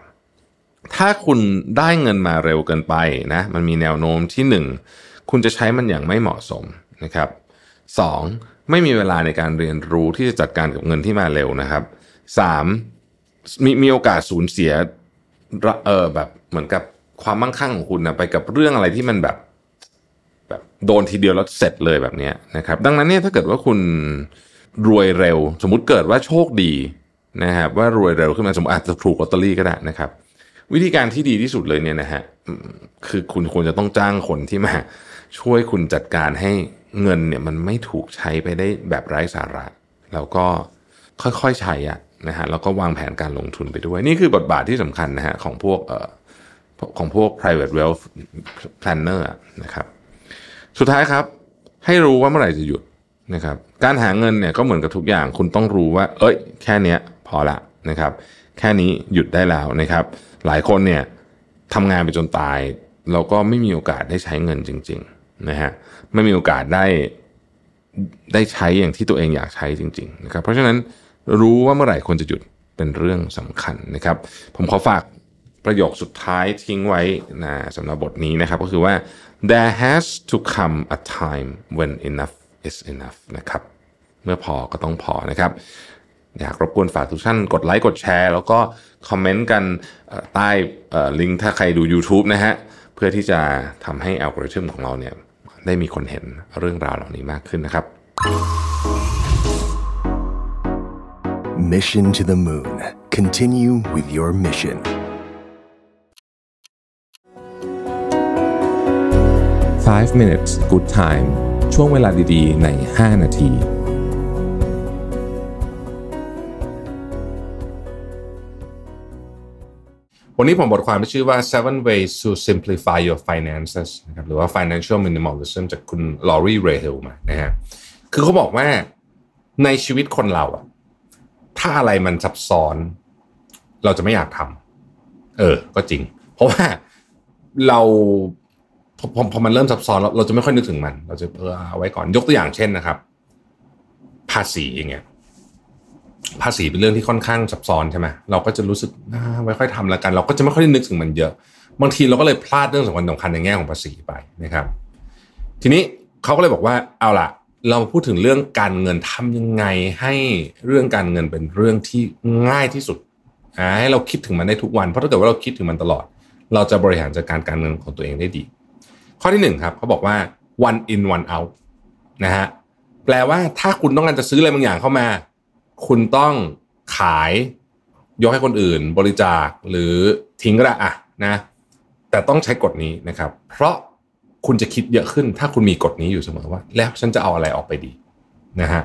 S1: ถ้าคุณได้เงินมาเร็วเกินไปนะมันมีแนวโน้มที่หนึ่งคุณจะใช้มันอย่างไม่เหมาะสมนะครับสองไม่มีเวลาในการเรียนรู้ที่จะจัดการกับเงินที่มาเร็วนะครับสามมีมีโอกาสสูญเสียเออแบบเหมือนกับความมั่งคั่งของคุณนะไปกับเรื่องอะไรที่มันแบบ แบบโดนทีเดียวแล้วเสร็จเลยแบบนี้นะครับ ดังนั้นเนี่ยถ้าเกิดว่าคุณรวยเร็ว สมมุติเกิดว่าโชคดีนะครับว่ารวยเร็วขึ้นมาสมมติอาจจะถูกลอตเตอรี่ก็ได้นะครับ วิธีการที่ดีที่สุดเลยเนี่ยนะฮะคือคุณควรจะต้องจ้างคนที่มาช่วยคุณจัดการให้เงินเนี่ยมันไม่ถูกใช้ไปได้แบบไร้สาระ แล้วก็ค่อยๆใช้อะนะฮะแล้วก็วางแผนการลงทุนไปด้วย นี่คือบทบาทที่สำคัญนะฮะของพวกเอ่อของพวก private wealth planner นะครับ สุดท้ายครับ ให้รู้ว่าเมื่อไหร่จะหยุดนะครับ การหาเงินเนี่ยก็เหมือนกับทุกอย่าง คุณต้องรู้ว่า เอ้ย แค่เนี้ยพอละนะครับ แค่นี้หยุดได้แล้วนะครับ หลายคนเนี่ยทำงานไปจนตายแล้วก็ไม่มีโอกาสได้ใช้เงินจริง ๆนะฮะไม่มีโอกาสได้ได้ใช้อย่างที่ตัวเองอยากใช้จริง ๆ นะครับ เพราะฉะนั้นรู้ว่าเมื่อไหร่ควรจะหยุดเป็นเรื่องสำคัญนะครับ ผมขอฝาก ประโยคสุดท้ายทิ้งไว้นะสำหรับบทนี้นะครับ ก็คือว่า there has to come a time when enough is enough นะครับ เมื่อพอก็ต้องพอนะครับ อยากรบกวนฝากทุกท่านกดไลค์กดแชร์ แล้วก็คอมเมนต์กันใต้ลิงก์ถ้าใครดู YouTube นะฮะ เพื่อที่จะทำให้อัลกอริทึมของเราเนี่ยได้มีคนเห็นเรื่องราวเหล่านี้มากขึ้นนะครับ
S2: Mission to the Moon. Continue with your mission.
S3: 5 minutes good time ช่วงเวลาดีๆ ใน 5 นาที
S1: วันนี้ผมบทความที่ชื่อว่า seven ways to simplify your finances นะครับหรือว่า financial minimalism จากคุณลอรีเรเฮลมานะฮะ คือเขาบอกว่าในชีวิตคนเราอะถ้าอะไรมันซับซ้อน เราจะไม่อยากทำเออ ก็จริง เพราะว่าเรา พอพอมันเริ่มซับซ้อนเราเราจะไม่ค่อยนึกถึงมัน เราจะเออเอาไว้ก่อนยกตัวอย่างเช่นนะครับ ภาษีอย่างเงี้ยภาษีเป็นเรื่องที่ค่อนข้างซับซ้อนใช่ไหมเราก็จะรู้สึกไม่ค่อยทำล้วกัน เราก็จะไม่ค่อยได้นึกถึงมันเยอะ บางทีเราก็เลยพลาดเรื่องสำคัญสำคัญในแง่ของภาษีไปนะครับ ทีนี้เขาก็เลยบอกว่าเอาล่ะ เราพูดถึงเรื่องการเงินทำยังไงให้เรื่องการเงินเป็นเรื่องที่ง่ายที่สุดให้เราคิดถึงมันได้ทุกวันเพราะถ้าเกิดว่าเราคิดถึงมันตลอด เราจะบริหารจัดการการเงินของตัวเองได้ดี ข้อที่หนึ่งครับเขาบอกว่า one in one out นะฮะแปลว่าถ้าคุณต้องการจะซื้ออะไรบางอย่างเข้ามา คุณต้องขายยกให้คนอื่น บริจาคหรือทิ้งก็ได้อะนะแต่ต้องใช้กฎนี้นะครับ เพราะคุณจะคิดเยอะขึ้น ถ้าคุณมีกฎนี้อยู่เสมอว่า แล้วฉันจะเอาอะไรออกไปดีนะฮะ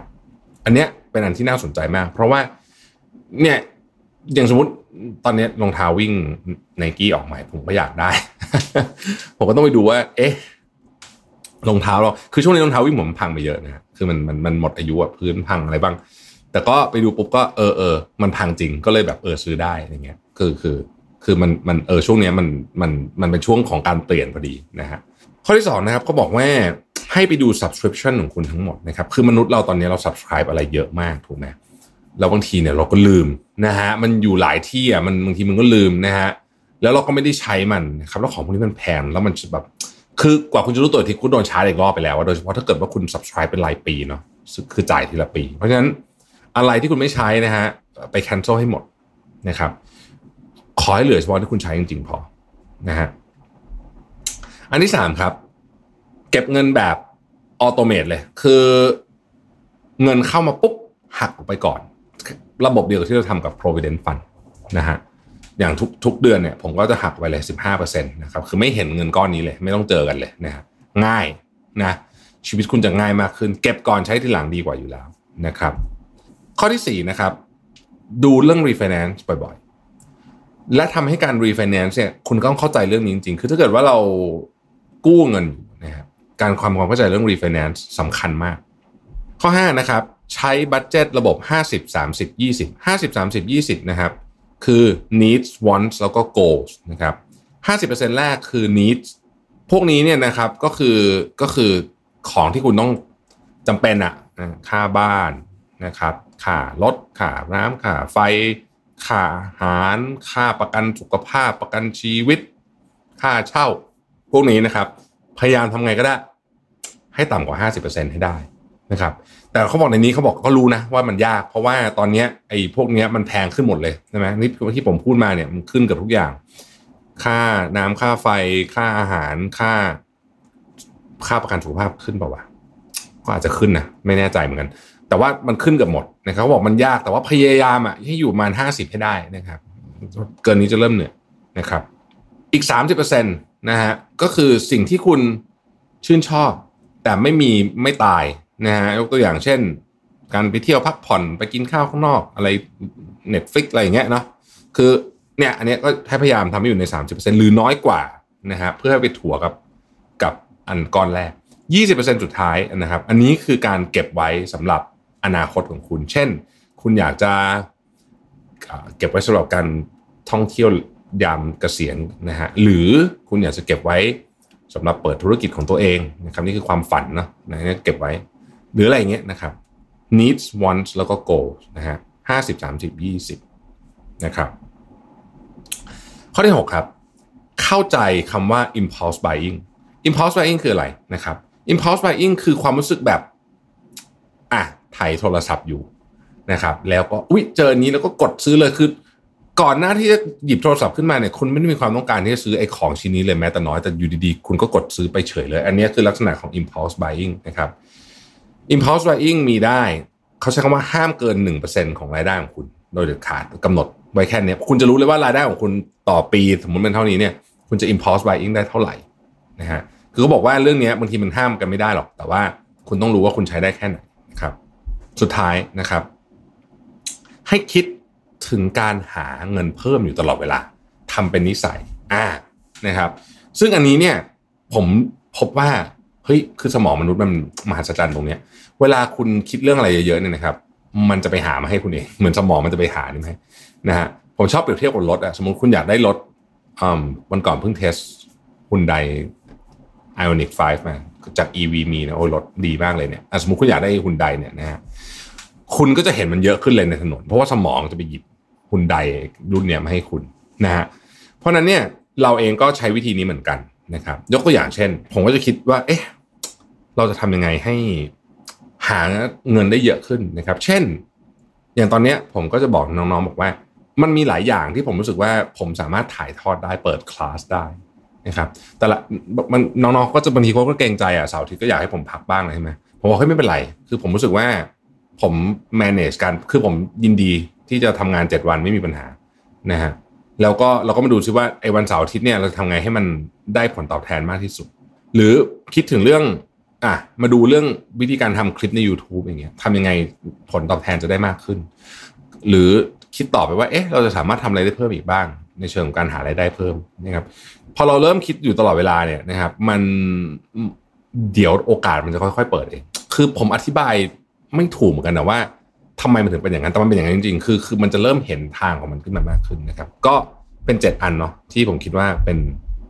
S1: อันเนี้ยเป็นอันที่น่าสนใจมาก เพราะว่าเนี่ย อย่างสมมติตอนนี้รองเท้าวิ่งไนกี้ออกใหม่ผมก็อยากได้ ผมก็ต้องไปดูว่า เอ๊ะรองเท้าเราคือช่วงนี้รองเท้าวิ่งผมพังไปเยอะนะฮะคือมันมันมันหมดอายุอะพื้นพังอะไรบ้าง แต่ก็ไปดูปุ๊บก็เออเออมันพังจริงก็เลยแบบเออซื้อได้อะไรเงี้ย คือคือคือมันมันเออช่วงนี้มันมันมันเป็นช่วงของการเปลี่ยนพอดีนะฮะข้อที่สองนะครับเขาบอกว่าให้ไปดู subscription ของคุณทั้งหมดนะครับ คือมนุษย์เราตอนนี้เรา subscribe อะไรเยอะมากถูกไหม แล้วบางทีเนี่ยเราก็ลืมนะฮะมันอยู่หลายที่อะมันบางทีมันก็ลืมนะฮะแล้วเราก็ไม่ได้ใช้มันนะครับแล้วของพวกนี้มันแพงแล้วมันแบบคือกว่าคุณจะรู้ตัวอีกทีคุณโดนชาร์จอีกรอบไปแล้วอะโดยเฉพาะถ้าเกิดว่าคุณ subscribe เป็นรายปีเนาะคือจ่ายทีละปี เพราะฉะนั้นอะไรที่คุณไม่ใช้นะฮะไป cancel ให้หมดนะครับ ขอให้เหลือเฉพาะที่คุณใช้จริงๆพอนะฮะอันที่สามครับ เก็บเงินแบบออโตเมตเลย คือเงินเข้ามาปุ๊บหักออกไปก่อน ระบบเดียวกับที่เราทำกับ provident fund นะฮะอย่างทุกทุกเดือนเนี่ยผมก็จะหักไปเลย15%นะครับคือไม่เห็นเงินก้อนนี้เลย ไม่ต้องเจอกันเลยนะฮะง่ายนะชีวิตคุณจะง่ายมากขึ้น เก็บก่อนใช้ทีหลังดีกว่าอยู่แล้วนะครับ ข้อที่4นะครับ ดูเรื่อง refinance บ่อยๆ และทำให้การ refinance เนี่ยคุณต้องเข้าใจเรื่องนี้จริงๆ คือถ้าเกิดว่าเรากู้เงินนะครับการความความเข้าใจเรื่อง refinance สำคัญมาก ข้อ5นะครับ ใช้บัตเจตระบบ 50 30 20 50 30 20 นะครับ คือ needs wants แล้วก็ goals นะครับ 50%แรกคือ needs พวกนี้เนี่ยนะครับก็คือก็คือของที่คุณต้องจำเป็นอะค่าบ้านนะครับค่ารถค่าน้ำค่าไฟค่าอาหารค่าประกันสุขภาพประกันชีวิต ค่าเช่า พวกนี้นะครับ พยายามทำไงก็ได้ ให้ต่ำกว่า 50%ให้ได้นะครับ แต่เขาบอกในนี้เขาบอกก็รู้นะว่ามันยาก เพราะว่าตอนนี้ไอ้พวกนี้มันแพงขึ้นหมดเลยใช่ไหมนี่ที่ผมพูดมาเนี่ยมันขึ้นกับทุกอย่าง ค่าน้ำค่าไฟค่าอาหารค่า ค่าประกันสุขภาพขึ้นเปล่าวะก็อาจจะขึ้นนะไม่แน่ใจเหมือนกัน แต่ว่ามันขึ้นกับหมดนะครับเขาบอกมันยากแต่ว่าพยายามอะให้อยู่ประมาณห้าสิบให้ได้นะครับ เกินนี้จะเริ่มเหนื่อยนะครับ อีกสามสิบเปอร์เซ็นต์นะฮะก็คือสิ่งที่คุณชื่นชอบ แต่ไม่มีไม่ตาย นะฮะยกตัวอย่างเช่น การไปเที่ยวพักผ่อนไปกินข้าวข้างนอกอะไรเน็ตฟิกอะไรอย่างเงี้ยเนาะคือเนี่ยอันนี้ก็ให้พยายามทำให้อยู่ใน 30%หรือน้อยกว่านะฮะเพื่อไปถัวกับกับอันก้อนแรก 20%สุดท้ายนะครับ อันนี้คือการเก็บไว้สำหรับอนาคตของคุณ เช่น คุณอยากจะเก็บไว้สำหรับการท่องเที่ยวยามเกษียณนะฮะหรือคุณอยากจะเก็บไว้สำหรับเปิดธุรกิจของตัวเองนะครับนี่คือความฝันเนาะนะเก็บไว้ หรืออะไรเงี้ยนะครับ needs wants แล้วก็ goals นะฮะห้าสิบสามสิบยี่สิบนะครับข้อที่ 6 ครับ เข้าใจคำว่า impulse buying impulse buying คืออะไรนะครับ impulse buying คือความรู้สึกแบบอะถ่ายโทรศัพท์อยู่นะครับ แล้วก็อุ้ยเจออันนี้แล้วก็กดซื้อเลยคือก่อนหน้าที่จะหยิบโทรศัพท์ขึ้นมาเนี่ยคุณไม่ได้มีความต้องการที่จะซื้อไอ้ของชิ้นนี้เลยแม้แต่น้อยแต่อยู่ดีๆ คุณก็กดซื้อไปเฉยเลย อันนี้คือลักษณะของ impulse buying นะครับ impulse buying มีได้ เขาใช้คำว่าห้ามเกิน 1%ของรายได้ของคุณ โดยเด็ดขาดกำหนดไว้แค่นี้คุณจะรู้เลยว่ารายได้ของคุณต่อปีสมมติเป็นเท่านี้เนี่ย คุณจะ impulse buying ได้เท่าไหร่นะฮะคือเขาบอกว่าเรื่องนี้บางทีมันห้ามกันไม่ได้หรอก แต่ว่าคุณต้องรู้ว่าคุณใช้ได้แค่ไหนนะครับ สุดท้ายนะครับ ให้คิดถึงการหาเงินเพิ่มอยู่ตลอดเวลาทำเป็นนิสัยอ่านะครับ ซึ่งอันนี้เนี่ยผมพบว่าเฮ้ยคือสมองมนุษย์มันมหัศจรรย์ตรงเนี้ย เวลาคุณคิดเรื่องอะไรเยอะๆเนี่ยนะครับ มันจะไปหามาให้คุณเองเหมือนสมองมันจะไปหานี่ไหมนะฮะผมชอบเปรียบเทียบกับรถอะสมมติคุณอยากได้รถวันก่อนเพิ่งเทสฮุนไดไอออนิก5มาจาก EV มีนะโอ้รถดีมากเลยเนี่ยสมมติคุณอยากได้ฮุนไดเนี่ยนะฮะคุณก็จะเห็นมันเยอะขึ้นเลยในถนน เพราะว่าสมองจะไปหยิบฮุนไดรุ่นเนี้ยมาให้คุณนะฮะเพราะนั้นเนี่ยเราเองก็ใช้วิธีนี้เหมือนกันนะครับ ยกตัวอย่างเช่น ผมก็จะคิดว่า เอ๊ะ เราจะทำยังไงให้ หาเงินได้เยอะขึ้นนะครับ เช่น อย่างตอนนี้ผมก็จะบอกน้องๆบอกว่า มันมีหลายอย่างที่ผมรู้สึกว่าผมสามารถถ่ายทอดได้เปิดคลาสได้นะครับแต่ละมันน้องๆก็จะบางทีเขาก็เกรงใจอะเสาร์อาทิตย์ก็อยากให้ผมพักบ้างเลยใช่ไหมผมบอกเฮ้ยไม่เป็นไร คือผมรู้สึกว่าผม manage การคือผมยินดีที่จะทำงานเจ็ดวันไม่มีปัญหานะฮะแล้วก็เราก็มาดูซิว่าไอ้วันเสาร์อาทิตย์เนี่ยเราทำไงให้มันได้ผลตอบแทนมากที่สุด หรือคิดถึงเรื่อง อะมาดูเรื่องวิธีการทำคลิปใน YouTube อย่างเงี้ยทำยังไงผลตอบแทนจะได้มากขึ้น หรือคิดต่อไปว่าเอ๊ะเราจะสามารถทำอะไรได้เพิ่มอีกบ้าง ในเชิงของการหารายได้เพิ่มนะครับพอเราเริ่มคิดอยู่ตลอดเวลาเนี่ยนะครับ มันเดี๋ยวโอกาสมันจะค่อยๆเปิดเองคือผมอธิบายไม่ถูกเหมือนกันนะว่าทำไมมันถึงเป็นอย่างนั้นแต่มันเป็นอย่างนั้นจริงๆคือคือมันจะเริ่มเห็นทางของมันขึ้นมามากขึ้นนะครับ ก็เป็นเจ็ดอันเนาะที่ผมคิดว่าเป็น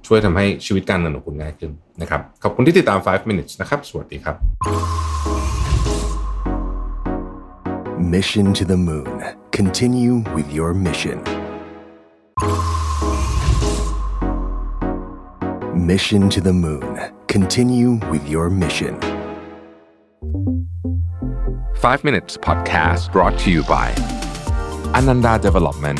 S1: ช่วยทำให้ชีวิตการเงินของคุณง่ายขึ้นนะครับ ขอบคุณที่ติดตาม 5 minutes นะครับ สวัสดีครับ
S2: Mission to the Moon. Continue with your mission. Mission to the Moon. Continue with your mission.
S3: 5 minutes podcast brought to you by Ananda Development